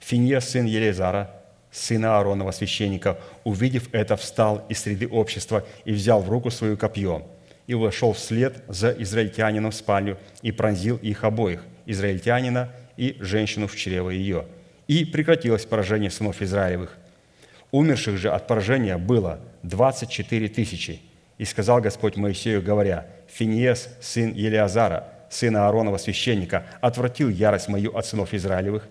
Финиес, сын Елизара, сына Ааронова, священника, увидев это, встал из среды общества и взял в руку свою копье – и вошел вслед за израильтянином в спальню и пронзил их обоих, израильтянина и женщину в чрево ее. И прекратилось поражение сынов Израилевых. Умерших же от поражения было 24 тысячи. И сказал Господь Моисею, говоря, «Финиес, сын Елиазара, сына Ааронова священника, отвратил ярость мою от сынов Израилевых,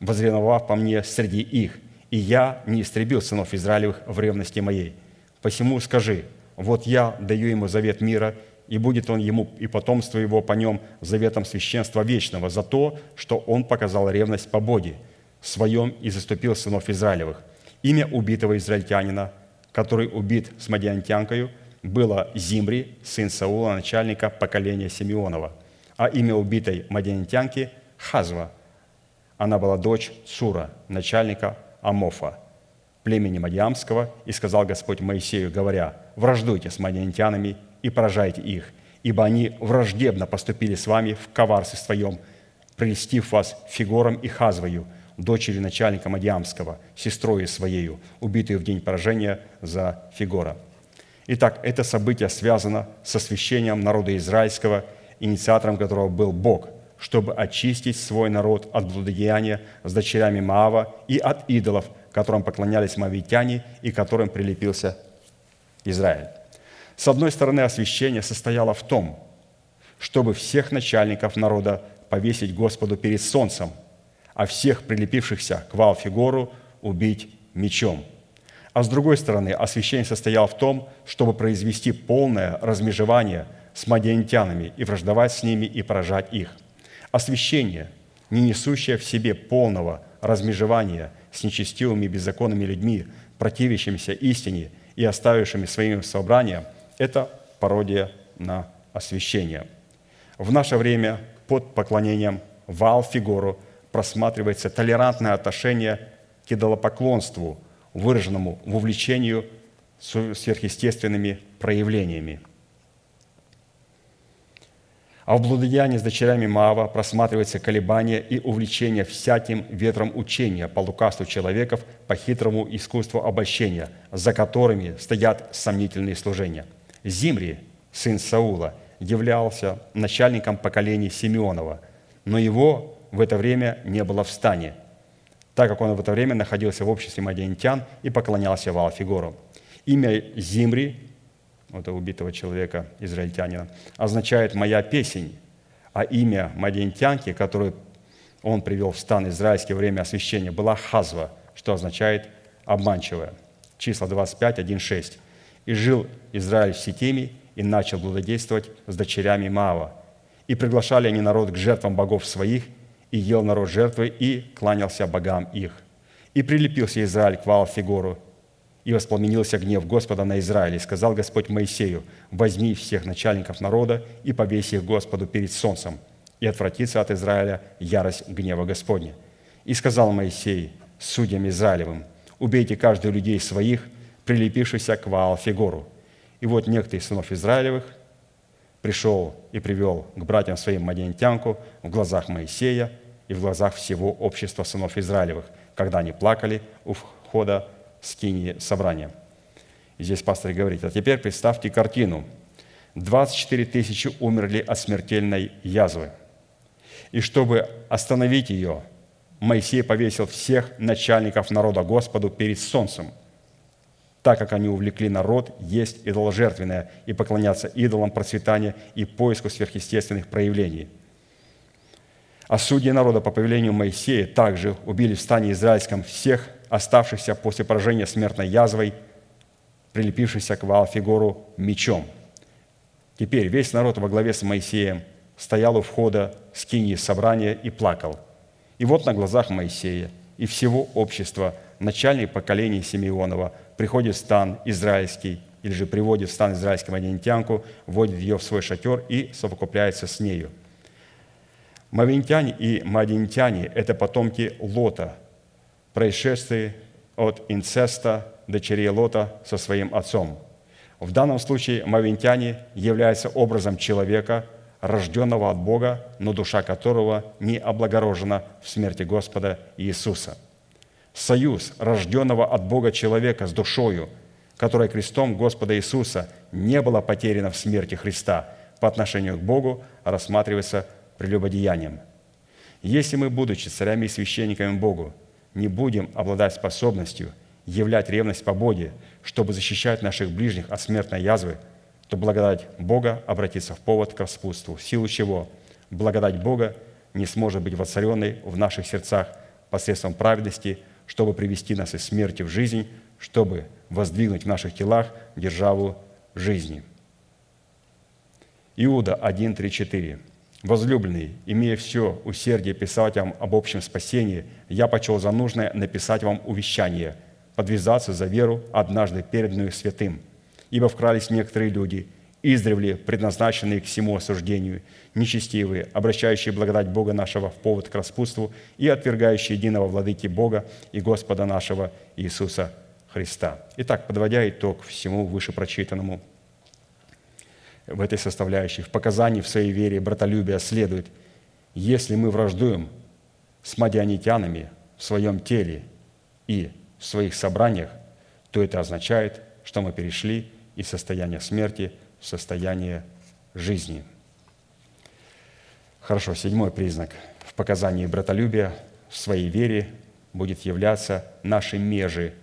возреновав по мне среди их, и я не истребил сынов Израилевых в ревности моей. Посему скажи, вот я даю ему завет мира, и будет он ему и потомство его по нем заветом священства вечного за то, что он показал ревность по Боге своем и заступил сынов Израилевых. Имя убитого израильтянина, который убит с мадиантянкою, было Зимри, сын Саула, начальника поколения Симеонова, а имя убитой мадиантянки – Хазва. Она была дочь Сура, начальника Амофа, племени Мадиамского, и сказал Господь Моисею, говоря, «Враждуйте с мадиантянами и поражайте их, ибо они враждебно поступили с вами в коварстве своем, прелестив вас Фигором и Хазвою, дочери начальника Мадиамского, сестрой своею, убитую в день поражения за Фигора». Итак, это событие связано с освящением народа израильского, инициатором которого был Бог, чтобы очистить свой народ от блудодеяния с дочерями Маава и от идолов, которым поклонялись мавитяне и которым прилепился Израиль. С одной стороны, освящение состояло в том, чтобы всех начальников народа повесить Господу перед солнцем, а всех прилепившихся к Валфигору убить мечом. А с другой стороны, освящение состояло в том, чтобы произвести полное размежевание с мадиантянами и враждовать с ними и поражать их. Освящение, не несущее в себе полного размежевания с нечестивыми беззаконными людьми, противящимися истине и оставившими своим собранием – это пародия на освящение. В наше время под поклонением Ваал-фигуру просматривается толерантное отношение к идолопоклонству, выраженному увлечению сверхъестественными проявлениями. А в блудодеянии с дочерями Маава просматривается колебание и увлечение всяким ветром учения по лукавству человеков, по хитрому искусству обольщения, за которыми стоят сомнительные служения – Зимри, сын Саула, являлся начальником поколения Симеонова, но его в это время не было в стане, так как он в это время находился в обществе мадиантян и поклонялся Ваалфигору. Имя Зимри, этого убитого человека, израильтянина, означает «моя песень», а имя мадиантянки, которую он привел в стан израильский во время освящения, была Хазва, что означает «обманчивая». Числа 25, 1, 6. И жил Израиль в Сетиме и начал блудодействовать с дочерями Маава. И приглашали они народ к жертвам богов своих, и ел народ жертвы, и кланялся богам их. И прилепился Израиль к Ваал-Фигору, и воспламенился гнев Господа на Израиле. И сказал Господь Моисею, возьми всех начальников народа и повесь их Господу перед солнцем, и отвратится от Израиля ярость гнева Господня. И сказал Моисей судьям Израилевым, убейте каждую людей своих – прилепившийся к Ваал-Фигору. И вот некто из сынов Израилевых пришел и привел к братьям своим мадиантянку в глазах Моисея и в глазах всего общества сынов Израилевых, когда они плакали у входа скинии собрания. И здесь пастор говорит, а теперь представьте картину. 24 тысячи умерли от смертельной язвы. И чтобы остановить ее, Моисей повесил всех начальников народа Господу перед солнцем – так как они увлекли народ есть идоложертвенное и поклоняться идолам процветания и поиску сверхъестественных проявлений. А судьи народа по повелению Моисея также убили в стане израильском всех оставшихся после поражения смертной язвой, прилепившихся к Ваалфигору мечом. Теперь весь народ во главе с Моисеем стоял у входа скинии собрания и плакал. И вот на глазах Моисея и всего общества начальник поколения Симеонова приходит в стан израильский, или же приводит в стан израильский мадинтянку, вводит ее в свой шатер и совокупляется с нею. Мавинтяне и мадинтяне – это потомки Лота, происшествие от инцеста дочерей Лота со своим отцом. В данном случае мавинтяне являются образом человека, рожденного от Бога, но душа которого не облагорожена в смерти Господа Иисуса – союз рожденного от Бога человека с душою, которая крестом Господа Иисуса не была потеряна в смерти Христа по отношению к Богу, рассматривается прелюбодеянием. Если мы, будучи царями и священниками Богу, не будем обладать способностью являть ревность по Боге, чтобы защищать наших ближних от смертной язвы, то благодать Бога обратится в повод к распутству, в силу чего благодать Бога не сможет быть воцаренной в наших сердцах посредством праведности – чтобы привести нас из смерти в жизнь, чтобы воздвигнуть в наших телах державу жизни. Иуда 1, 3, 4. «Возлюбленный, имея все усердие писать вам об общем спасении, я почел за нужное написать вам увещание, подвязаться за веру, однажды переданную святым. Ибо вкрались некоторые люди, издревле предназначенные к всему осуждению, нечестивые, обращающие благодать Бога нашего в повод к распутству и отвергающие единого владыки Бога и Господа нашего Иисуса Христа». Итак, подводя итог всему вышепрочитанному – в этой составляющей, в показании в своей вере братолюбия следует, если мы враждуем с мадианитянами в своем теле и в своих собраниях, то это означает, что мы перешли из состояния смерти в состояние жизни. Хорошо, седьмой признак в показании братолюбия в своей вере будет являться наши межи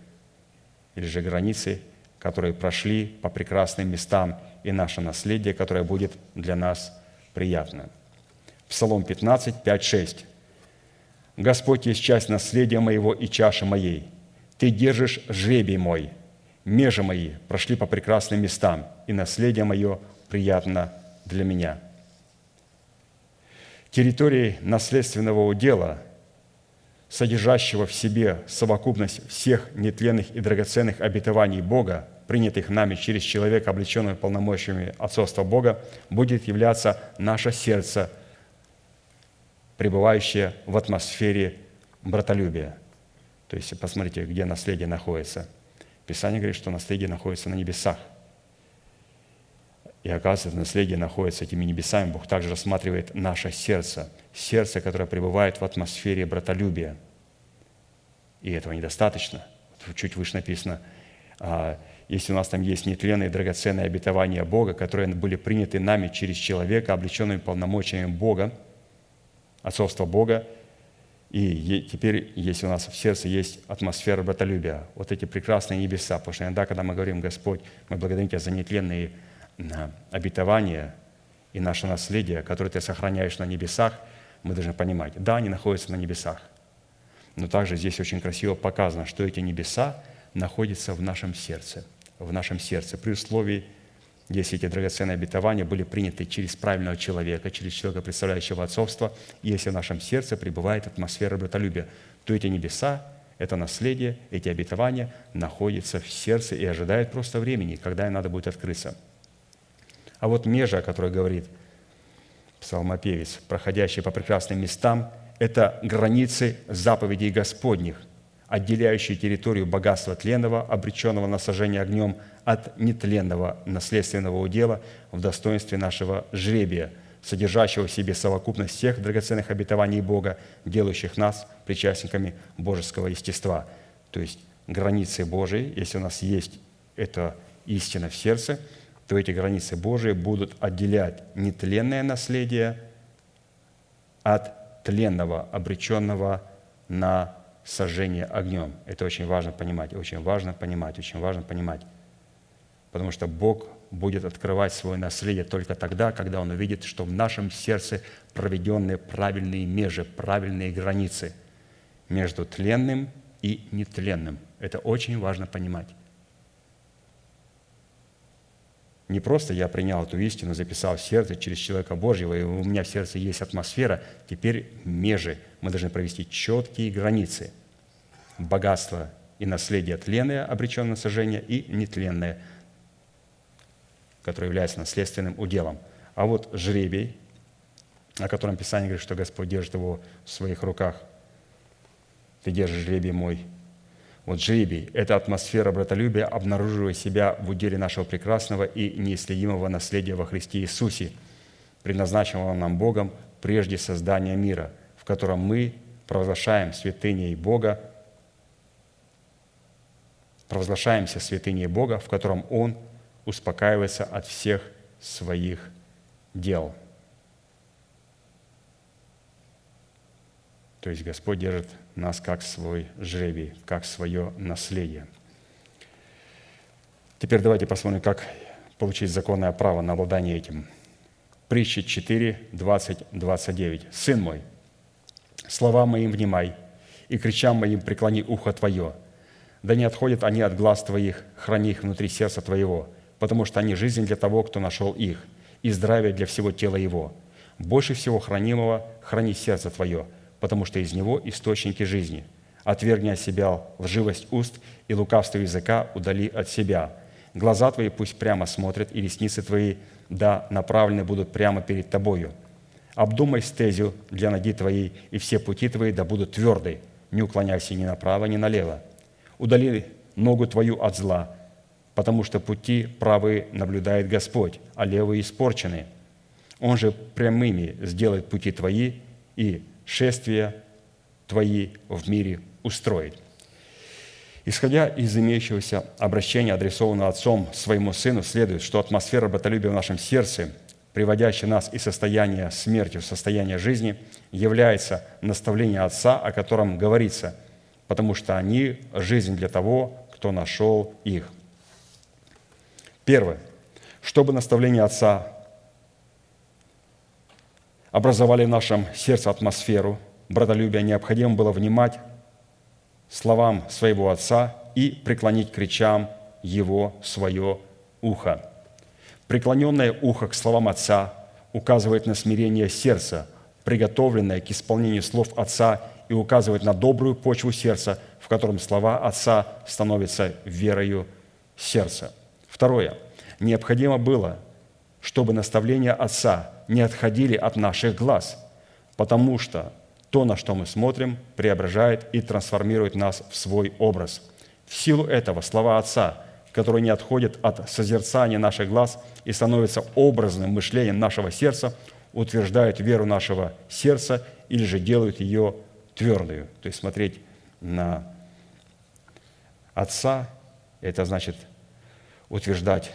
или же границы, которые прошли по прекрасным местам и наше наследие, которое будет для нас приятно. Псалом 15, 5, 6. «Господь есть часть наследия моего и чаши моей. Ты держишь жребий мой. Межи мои прошли по прекрасным местам, и наследие мое приятно для меня». Территорией наследственного удела, содержащего в себе совокупность всех нетленных и драгоценных обетований Бога – принятых нами через человека, облеченного полномочиями отцовства Бога, будет являться наше сердце, пребывающее в атмосфере братолюбия. То есть, посмотрите, где наследие находится. Писание говорит, что наследие находится на небесах. И оказывается, наследие находится этими небесами. Бог также рассматривает наше сердце. Сердце, которое пребывает в атмосфере братолюбия. И этого недостаточно. Чуть выше написано, а, если у нас там есть нетленные драгоценные обетования Бога, которые были приняты нами через человека, облеченными полномочиями Бога, отцовства Бога, и теперь, если у нас в сердце есть атмосфера братолюбия, вот эти прекрасные небеса, потому что иногда, когда мы говорим, Господь, мы благодарим Тебя за нетленные обетования и наше наследие, которое Ты сохраняешь на небесах, мы должны понимать, да, они находятся на небесах, но также здесь очень красиво показано, что эти небеса находятся в нашем сердце – в нашем сердце, при условии, если эти драгоценные обетования были приняты через правильного человека, через человека, представляющего отцовство, и если в нашем сердце пребывает атмосфера братолюбия, то эти небеса, это наследие, эти обетования находятся в сердце и ожидают просто времени, когда им надо будет открыться. А вот межа, о которой говорит псалмопевец, проходящий по прекрасным местам, это границы заповедей Господних, отделяющие территорию богатства тленного, обреченного на сожжение огнем, от нетленного наследственного удела в достоинстве нашего жребия, содержащего в себе совокупность всех драгоценных обетований Бога, делающих нас причастниками божеского естества. То есть границы Божии, если у нас есть эта истина в сердце, то эти границы Божии будут отделять нетленное наследие от тленного, обреченного на сожжение огнем. Это очень важно понимать, очень важно понимать, очень важно понимать. Потому что Бог будет открывать свое наследие только тогда, когда Он увидит, что в нашем сердце проведены правильные межи, правильные границы между тленным и нетленным. Это очень важно понимать. Не просто я принял эту истину, записал в сердце через человека Божьего, и у меня в сердце есть атмосфера, теперь межи. Мы должны провести четкие границы. Богатство и наследие тленное, обреченное на сожжение, и нетленное, которое является наследственным уделом. А вот жребий, о котором Писание говорит, что Господь держит его в своих руках. Ты держишь жребий мой, вот жребий – это атмосфера братолюбия, обнаруживая себя в уделе нашего прекрасного и неисследимого наследия во Христе Иисусе, предназначенного нам Богом прежде создания мира, в котором мы провозглашаем святыней Бога, провозглашаемся святыней Бога, в котором Он успокаивается от всех своих дел – То есть Господь держит нас как свой жребий, как свое наследие. Теперь давайте посмотрим, как получить законное право на обладание этим. Притча 4, 20, 29. «Сын мой, слова моим внимай, и кричам моим преклони ухо твое, да не отходят они от глаз твоих, храни их внутри сердца твоего, потому что они жизнь для того, кто нашел их, и здравие для всего тела его. Больше всего хранимого храни сердце твое, потому что из него источники жизни. Отвергни от себя лживость уст и лукавство языка удали от себя. Глаза твои пусть прямо смотрят, и ресницы твои, да, направлены будут прямо перед тобою. Обдумай стезю для ноги твоей, и все пути твои да будут тверды. Не уклоняйся ни направо, ни налево. Удали ногу твою от зла, потому что пути правые наблюдает Господь, а левые испорчены. Он же прямыми сделает пути твои и шествия твои в мире устроит. Исходя из имеющегося обращения, адресованного отцом своему сыну, следует, что атмосфера братолюбия в нашем сердце, приводящая нас из состояния смерти в состояние жизни, является наставлением отца, о котором говорится, потому что они – жизнь для того, кто нашел их. Первое. Чтобы наставления Отца образовали в нашем сердце атмосферу братолюбия, необходимо было внимать словам своего Отца и преклонить к речам Его свое ухо. Преклоненное ухо к словам Отца указывает на смирение сердца, приготовленное к исполнению слов Отца и указывает на добрую почву сердца, в котором слова Отца становятся верою сердца. Второе. Необходимо было, чтобы наставления Отца не отходили от наших глаз, потому что то, на что мы смотрим, преображает и трансформирует нас в свой образ. В силу этого слова Отца, которые не отходят от созерцания наших глаз и становятся образным мышлением нашего сердца, утверждают веру нашего сердца или же делают ее твердую. То есть смотреть на Отца – это значит утверждать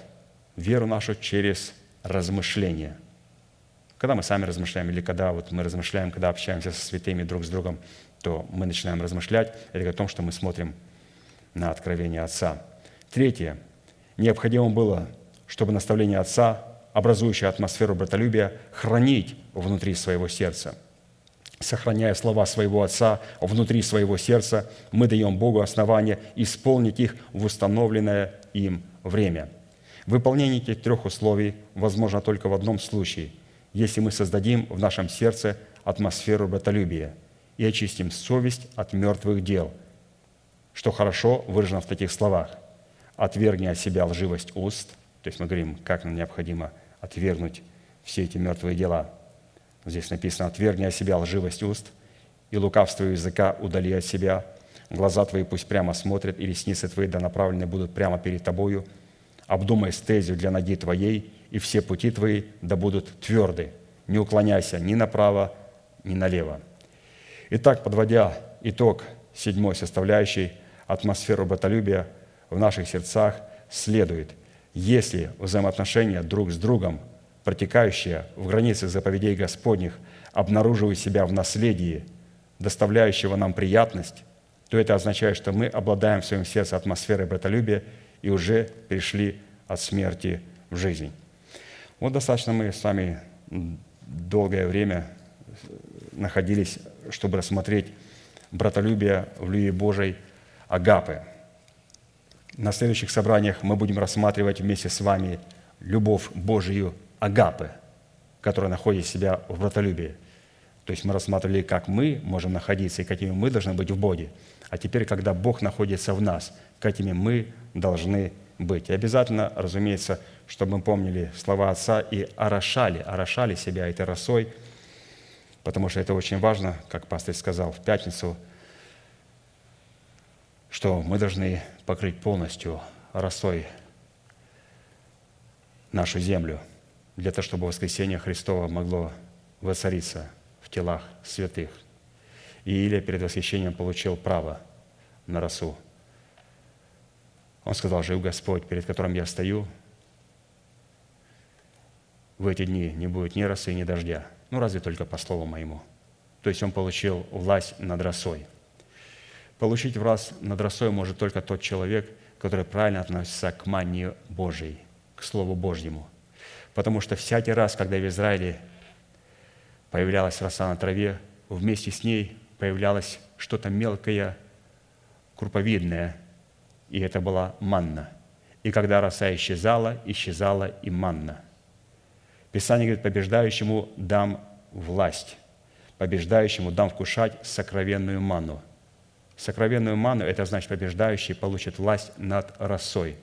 веру нашу через размышление. Когда мы сами размышляем, или когда вот мы размышляем, когда общаемся со святыми друг с другом, то мы начинаем размышлять или о том, что мы смотрим на откровение Отца. Третье. Необходимо было, чтобы наставление Отца, образующее атмосферу братолюбия, хранить внутри своего сердца. Сохраняя слова своего Отца внутри своего сердца, мы даем Богу основание исполнить их в установленное им время – Выполнение этих трех условий возможно только в одном случае, если мы создадим в нашем сердце атмосферу братолюбия и очистим совесть от мертвых дел, что хорошо выражено в таких словах. «Отвергни от себя лживость уст», то есть мы говорим, как нам необходимо отвергнуть все эти мертвые дела. Здесь написано «Отвергни от себя лживость уст, и лукавство языка удали от себя, глаза твои пусть прямо смотрят, и ресницы твои да направлены будут прямо перед тобою, обдумай стезию для ноги твоей, и все пути твои да будут тверды. Не уклоняйся ни направо, ни налево». Итак, подводя итог седьмой составляющей атмосферу братолюбия в наших сердцах, следует, если взаимоотношения друг с другом, протекающие в границах заповедей Господних, обнаруживают себя в наследии, доставляющего нам приятность, то это означает, что мы обладаем в своем сердце атмосферой братолюбия – и уже перешли от смерти в жизнь. Вот достаточно мы с вами долгое время находились, чтобы рассмотреть братолюбие в любви Божией Агапы. На следующих собраниях мы будем рассматривать вместе с вами любовь Божию Агапы, которая находит себя в братолюбии. То есть мы рассматривали, как мы можем находиться и какими мы должны быть в Боге. А теперь, когда Бог находится в нас, какими мы должны быть. И обязательно, разумеется, чтобы мы помнили слова Отца и орошали, орошали себя этой росой, потому что это очень важно, как пастор сказал в пятницу, что мы должны покрыть полностью росой нашу землю, для того, чтобы воскресение Христова могло воцариться в телах святых. И Илия перед восхищением получил право на росу. Он сказал, жив Господь, перед которым я стою, в эти дни не будет ни росы, ни дождя. Ну, разве только по слову моему. То есть он получил власть над росой. Получить власть над росой может только тот человек, который правильно относится к мании Божьей, к Слову Божьему. Потому что всякий раз, когда в Израиле появлялась роса на траве, вместе с ней появлялось что-то мелкое, круповидное – и это была манна. И когда роса исчезала, исчезала и манна. Писание говорит, побеждающему дам власть, побеждающему дам вкушать сокровенную ману. Сокровенную ману – это значит, побеждающий получит власть над росой.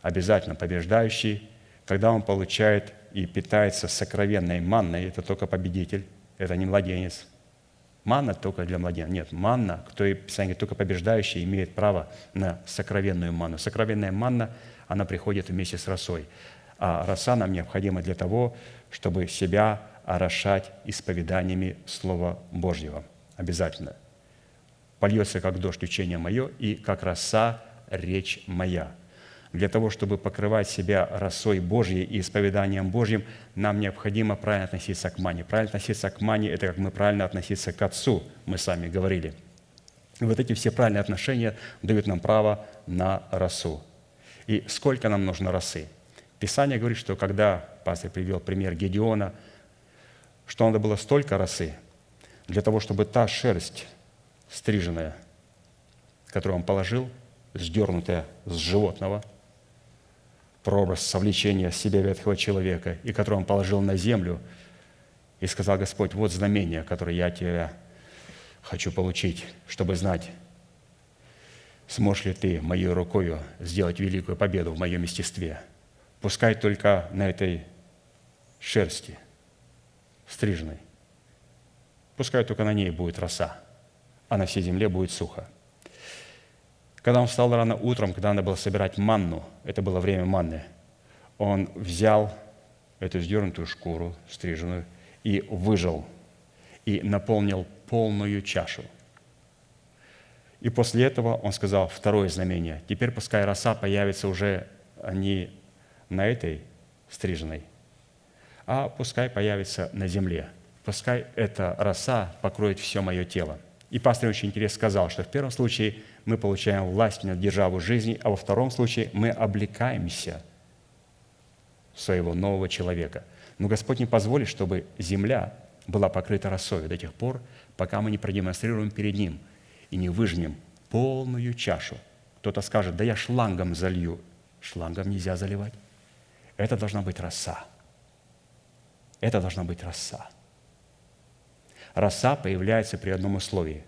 Обязательно побеждающий, когда он получает и питается сокровенной манной, это только победитель, это не младенец. Манна только для младенца. Нет, манна, кто и Писание только побеждающий имеет право на сокровенную манну. Сокровенная манна, она приходит вместе с росой. А роса нам необходима для того, чтобы себя орошать исповеданиями Слова Божьего. Обязательно. Польется, как дождь, учение мое, и как роса речь моя. Для того, чтобы покрывать себя росой Божьей и исповеданием Божьим, нам необходимо правильно относиться к мане. Правильно относиться к мане – это как мы правильно относиться к Отцу, мы сами говорили. И вот эти все правильные отношения дают нам право на росу. И сколько нам нужно росы? Писание говорит, что когда пастор привел пример Гедеона, что надо было столько росы для того, чтобы та шерсть стриженная, которую он положил, сдернутая с животного – прообраз совлечения себя ветхого человека, и который он положил на землю, и сказал Господь, вот знамение, которое я тебя хочу получить, чтобы знать, сможешь ли ты моей рукою сделать великую победу в моем естестве. Пускай только на этой шерсти стриженной, пускай только на ней будет роса, а на всей земле будет сухо. Когда он встал рано утром, когда надо было собирать манну, это было время манны, он взял эту сдернутую шкуру, стриженную, и выжил, и наполнил полную чашу. И после этого он сказал второе знамение. Теперь пускай роса появится уже не на этой стриженной, а пускай появится на земле. Пускай эта роса покроет все мое тело. И пастор очень интересно сказал, что в первом случае – мы получаем власть над державу жизни, а во втором случае мы облекаемся своего нового человека. Но Господь не позволит, чтобы земля была покрыта росой до тех пор, пока мы не продемонстрируем перед Ним и не выжмем полную чашу. Кто-то скажет, да я шлангом залью. Шлангом нельзя заливать. Это должна быть роса. Это должна быть роса. Роса появляется при одном условии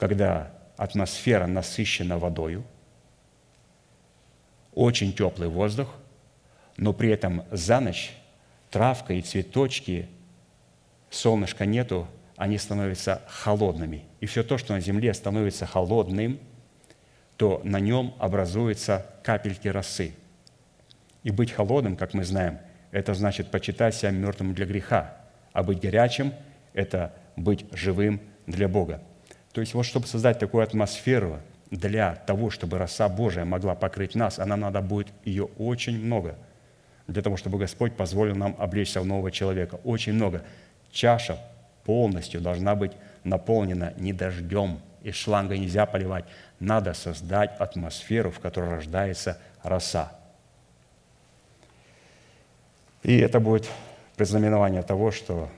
когда атмосфера насыщена водою, очень теплый воздух, но при этом за ночь травка и цветочки, солнышка нету, они становятся холодными. И все то, что на земле становится холодным, то на нем образуются капельки росы. И быть холодным, как мы знаем, это значит почитать себя мертвым для греха, а быть горячим – это быть живым для Бога. То есть вот чтобы создать такую атмосферу для того, чтобы роса Божия могла покрыть нас, а нам надо будет ее очень много, для того, чтобы Господь позволил нам облечься в нового человека. Очень много. Чаша полностью должна быть наполнена не дождем, и шланга нельзя поливать. Надо создать атмосферу, в которой рождается роса. И это будет предзнаменование того, что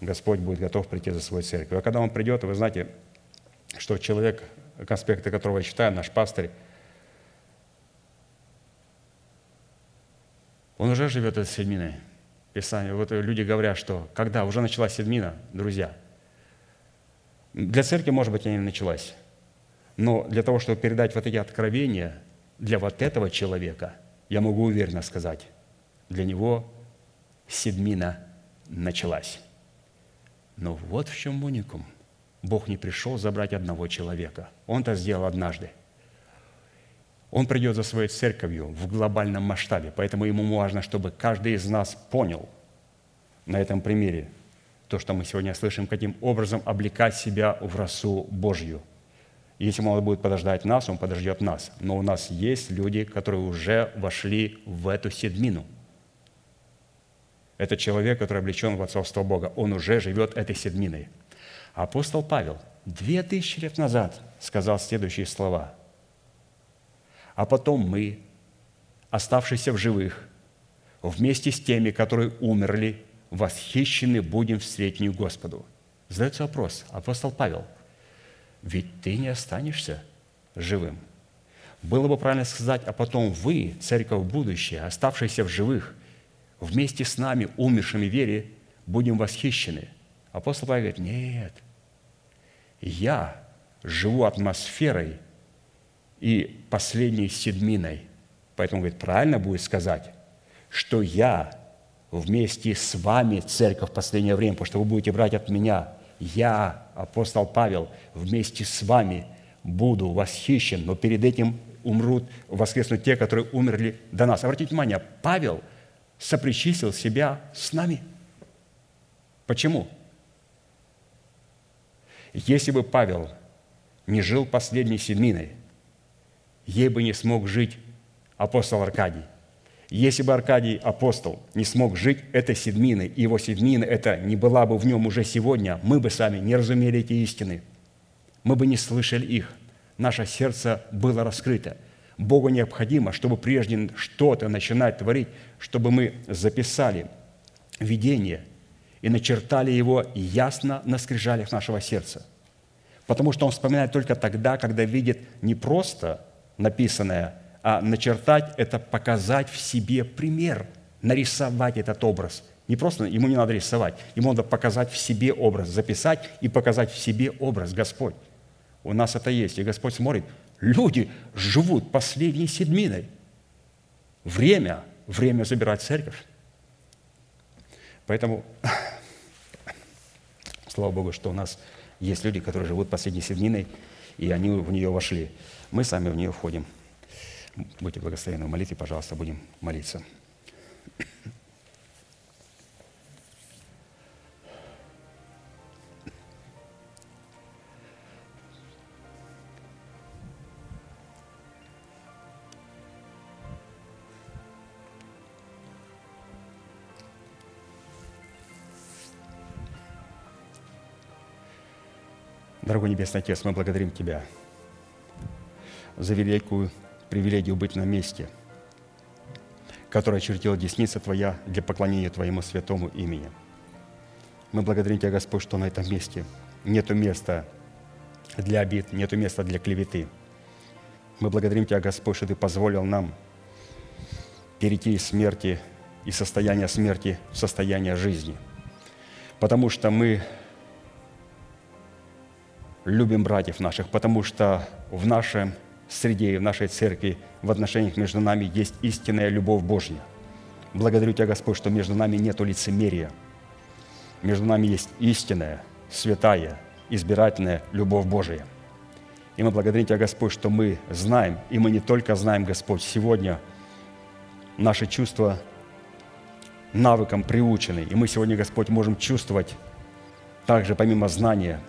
Господь будет готов прийти за свою церковь. А когда Он придет, вы знаете, что человек, конспекты которого я читаю, наш пастырь, он уже живет этой седминой. Писание. Вот люди говорят, что когда уже началась седмина, друзья, для церкви, может быть, она не началась, но для того, чтобы передать вот эти откровения для вот этого человека, я могу уверенно сказать, для него седмина началась. Но вот в чем уникум – Бог не пришел забрать одного человека. Он это сделал однажды. Он придет за своей церковью в глобальном масштабе, поэтому ему важно, чтобы каждый из нас понял на этом примере то, что мы сегодня слышим, каким образом облекать себя в росу Божью. Если он будет подождать нас, он подождет нас. Но у нас есть люди, которые уже вошли в эту седмину. Это человек, который облечен в отцовство Бога. Он уже живет этой седминой – Апостол Павел две тысячи лет назад сказал следующие слова. «А потом мы, оставшиеся в живых, вместе с теми, которые умерли, восхищены будем встретению Господу». Задается вопрос, апостол Павел, ведь ты не останешься живым. Было бы правильно сказать, а потом вы, церковь будущее, оставшиеся в живых, вместе с нами, умершими в вере, будем восхищены. Апостол Павел говорит, нет, я живу атмосферой и последней седминой. Поэтому, говорит, правильно будет сказать, что я вместе с вами, церковь, в последнее время, потому что вы будете брать от меня, я, апостол Павел, вместе с вами буду восхищен, но перед этим умрут, воскреснут те, которые умерли до нас. Обратите внимание, Павел сопричислил себя с нами. Почему? Если бы Павел не жил последней седминой, ей бы не смог жить апостол Аркадий. Если бы Аркадий, апостол, не смог жить этой седминой, и его седмина это не была бы в нем уже сегодня, мы бы сами не разумели эти истины, мы бы не слышали их, наше сердце было раскрыто. Богу необходимо, чтобы прежде что-то начинать творить, чтобы мы записали видение и начертали его ясно на скрижалях нашего сердца. Потому что он вспоминает только тогда, когда видит не просто написанное, а начертать – это показать в себе пример, нарисовать этот образ. Не просто, ему не надо рисовать, ему надо показать в себе образ, записать и показать в себе образ Господь. У нас это есть. И Господь смотрит, люди живут последней седминой. Время, время забирать церковь. Поэтому, слава Богу, что у нас есть люди, которые живут последней седминой, и они в нее вошли. Мы сами в нее входим. Будьте благословенны в молитве, пожалуйста, будем молиться. Дорогой Небесный Отец, мы благодарим Тебя за великую привилегию быть на месте, которое очертила десница Твоя для поклонения Твоему святому имени. Мы благодарим Тебя, Господь, что на этом месте нету места для обид, нету места для клеветы. Мы благодарим Тебя, Господь, что Ты позволил нам перейти из смерти, из состояния смерти в состояние жизни. Потому что мы любим братьев наших, потому что в нашем среде и в нашей церкви, в отношениях между нами есть истинная любовь Божья. Благодарю Тебя, Господь, что между нами нет лицемерия. Между нами есть истинная, святая, избирательная любовь Божия. И мы благодарим Тебя, Господь, что мы знаем, и мы не только знаем, Господь, сегодня наши чувства навыкам приучены, и мы сегодня, Господь, можем чувствовать также, помимо знания,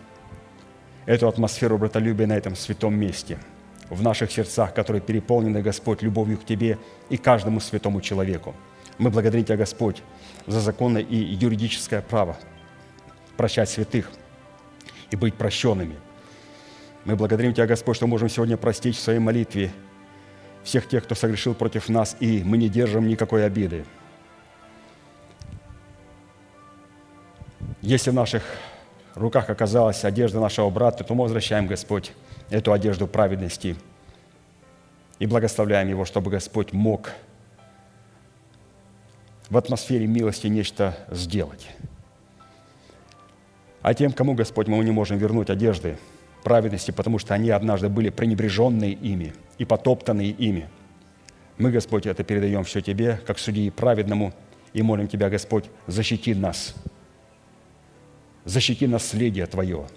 эту атмосферу братолюбия на этом святом месте – в наших сердцах, которые переполнены, Господь, любовью к Тебе и каждому святому человеку. Мы благодарим Тебя, Господь, за законное и юридическое право прощать святых и быть прощенными. Мы благодарим Тебя, Господь, что можем сегодня простить в своей молитве всех тех, кто согрешил против нас, и мы не держим никакой обиды. Если в наших руках оказалась одежда нашего брата, то мы возвращаем, Господь, эту одежду праведности и благословляем его, чтобы Господь мог в атмосфере милости нечто сделать. А тем, кому, Господь, мы не можем вернуть одежды праведности, потому что они однажды были пренебреженные ими и потоптанные ими, мы, Господь, это передаем все Тебе, как судьи праведному, и молим Тебя, Господь, защити нас, защити наследие Твое,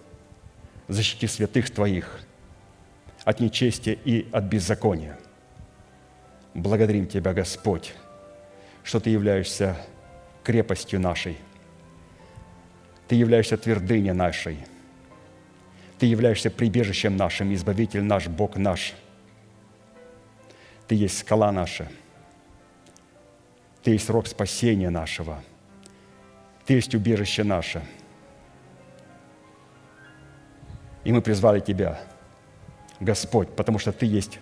защити святых Твоих – от нечестия и от беззакония. Благодарим Тебя, Господь, что Ты являешься крепостью нашей. Ты являешься твердыней нашей. Ты являешься прибежищем нашим, Избавитель наш, Бог наш. Ты есть скала наша. Ты есть рог спасения нашего. Ты есть убежище наше. И мы призвали Тебя – Господь, потому что Ты есть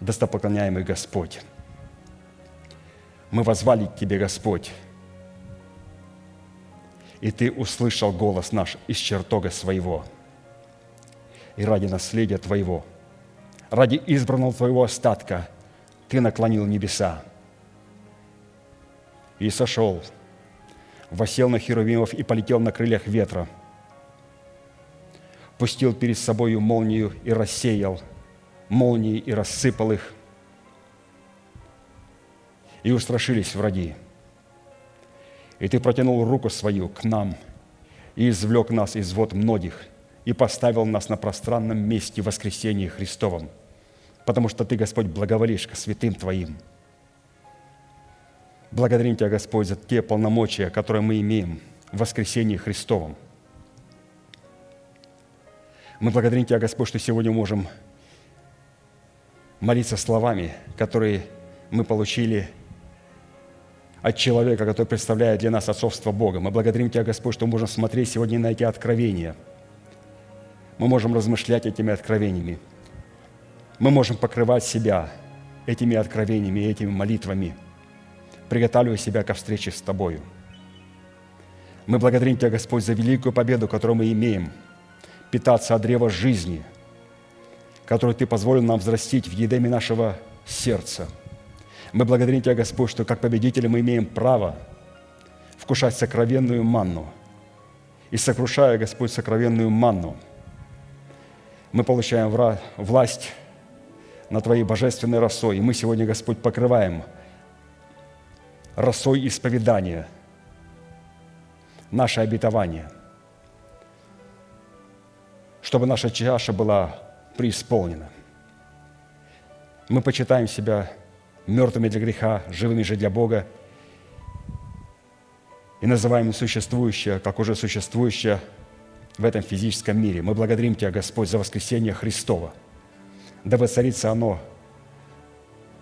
достопоклоняемый Господь. Мы возвали к Тебе, Господь, и Ты услышал голос наш из чертога своего. И ради наследия Твоего, ради избранного Твоего остатка Ты наклонил небеса и сошел, восел на херувимов и полетел на крыльях ветра, пустил перед собою молнию и рассеял молнии и рассыпал их, и устрашились враги. И Ты протянул руку свою к нам и извлек нас из вод многих и поставил нас на пространном месте воскресения Христовом, потому что Ты, Господь, благоволишь к святым Твоим – Благодарим Тебя, Господь, за те полномочия, которые мы имеем в воскресении Христовом. Мы благодарим Тебя, Господь, что сегодня можем молиться словами, которые мы получили от человека, который представляет для нас отцовство Бога. Мы благодарим Тебя, Господь, что можем смотреть сегодня на эти откровения. Мы можем размышлять этими откровениями. Мы можем покрывать себя этими откровениями, этими молитвами – приготавливая себя ко встрече с Тобою. Мы благодарим Тебя, Господь, за великую победу, которую мы имеем, питаться от древа жизни, которую Ты позволил нам взрастить в едеме нашего сердца. Мы благодарим Тебя, Господь, что как победители мы имеем право вкушать сокровенную манну. И сокрушая, Господь, сокровенную манну, мы получаем власть на Твоей божественной росой. И мы сегодня, Господь, покрываем – росой исповедания, наше обетование, чтобы наша чаша была преисполнена. Мы почитаем себя мертвыми для греха, живыми же для Бога, и называем существующее, как уже существующее в этом физическом мире. Мы благодарим Тебя, Господь, за воскресение Христова. Да воцарится оно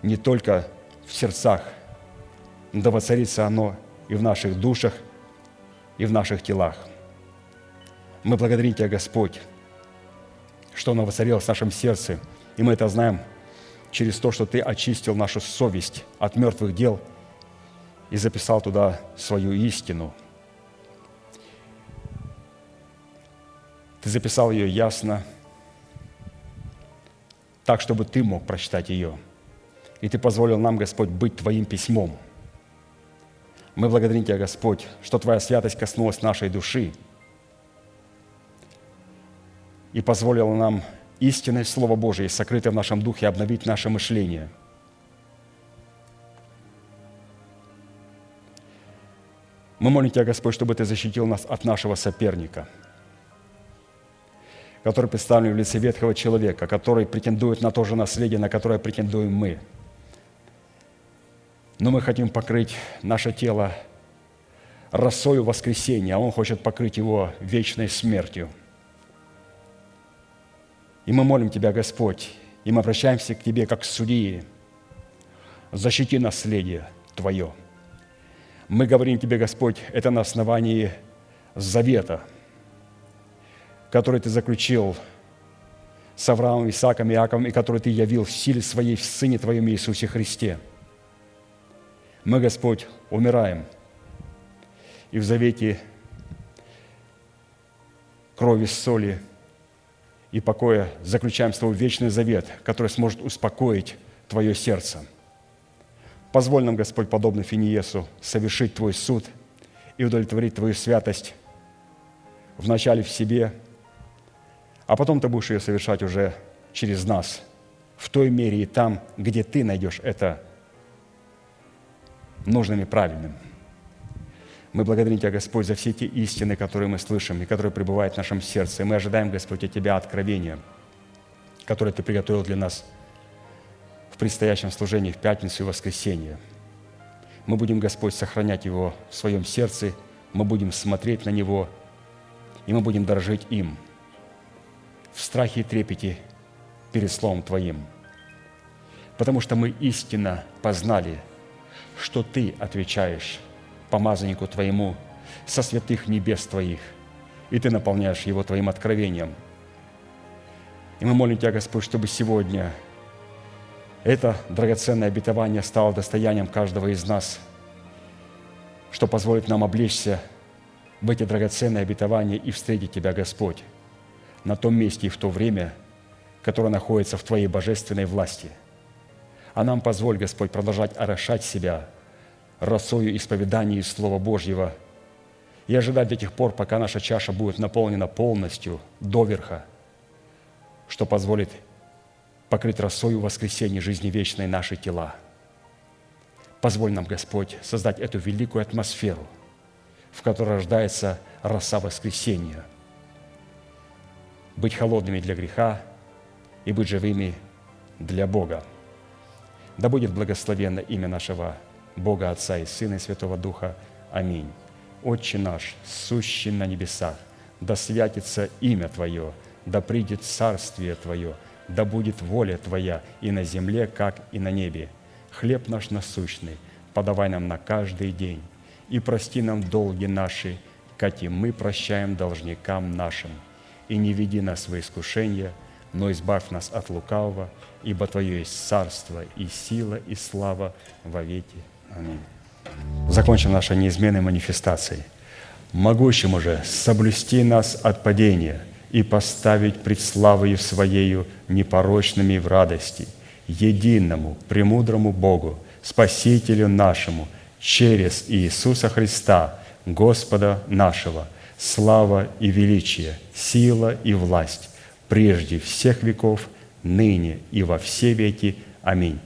не только в сердцах – да воцарится оно и в наших душах, и в наших телах. Мы благодарим Тебя, Господь, что оно воцарилось в нашем сердце, и мы это знаем через то, что Ты очистил нашу совесть от мертвых дел и записал туда свою истину. Ты записал ее ясно, так, чтобы Ты мог прочитать ее. И Ты позволил нам, Господь, быть Твоим письмом – мы благодарим Тебя, Господь, что Твоя святость коснулась нашей души и позволила нам истинное Слово Божие, сокрытое в нашем духе, обновить наше мышление. Мы молим Тебя, Господь, чтобы Ты защитил нас от нашего соперника, который представлен в лице ветхого человека, который претендует на то же наследие, на которое претендуем мы – но мы хотим покрыть наше тело росою воскресения, а Он хочет покрыть его вечной смертью. И мы молим Тебя, Господь, и мы обращаемся к Тебе как к судьи. Защити наследие Твое. Мы говорим Тебе, Господь, это на основании завета, который Ты заключил с Авраамом, Исааком, Иаковом, и который Ты явил в силе Своей в Сыне Твоем Иисусе Христе – мы, Господь, умираем. И в завете крови, соли и покоя заключаем с Тобой вечный завет, который сможет успокоить Твое сердце. Позволь нам, Господь, подобно Финиесу, совершить Твой суд и удовлетворить Твою святость вначале в себе, а потом Ты будешь ее совершать уже через нас, в той мере и там, где Ты найдешь это нужным и правильным. Мы благодарим Тебя, Господь, за все те истины, которые мы слышим и которые пребывают в нашем сердце. И мы ожидаем, Господь, от Тебя откровения, которое Ты приготовил для нас в предстоящем служении в пятницу и воскресенье. Мы будем, Господь, сохранять его в своем сердце, мы будем смотреть на него, и мы будем дорожить им в страхе и трепете перед Словом Твоим. Потому что мы истинно познали – что Ты отвечаешь помазаннику Твоему со святых небес Твоих, и Ты наполняешь его Твоим откровением. И мы молим Тебя, Господь, чтобы сегодня это драгоценное обетование стало достоянием каждого из нас, что позволит нам облечься в эти драгоценные обетования и встретить Тебя, Господь, на том месте и в то время, которая находится в Твоей божественной власти. А нам позволь, Господь, продолжать орошать себя росою исповедания и Слова Божьего и ожидать до тех пор, пока наша чаша будет наполнена полностью, доверха, что позволит покрыть росою воскресения жизни вечной наши тела. Позволь нам, Господь, создать эту великую атмосферу, в которой рождается роса воскресения, быть холодными для греха и быть живыми для Бога. Да будет благословенно имя нашего Бога Отца и Сына и Святого Духа. Аминь. Отче наш, сущий на небесах, да святится имя Твое, да придет царствие Твое, да будет воля Твоя и на земле, как и на небе. Хлеб наш насущный подавай нам на каждый день, и прости нам долги наши, как и мы прощаем должникам нашим. И не веди нас в искушение, но избавь нас от лукавого, ибо Твое есть царство и сила и слава во веки. Закончим нашей неизменной манифестацией. Могущему же соблюсти нас от падения и поставить пред славою Своею непорочными в радости, единому, премудрому Богу, Спасителю нашему, через Иисуса Христа, Господа нашего, слава и величие, сила и власть, прежде всех веков, ныне и во все веки. Аминь.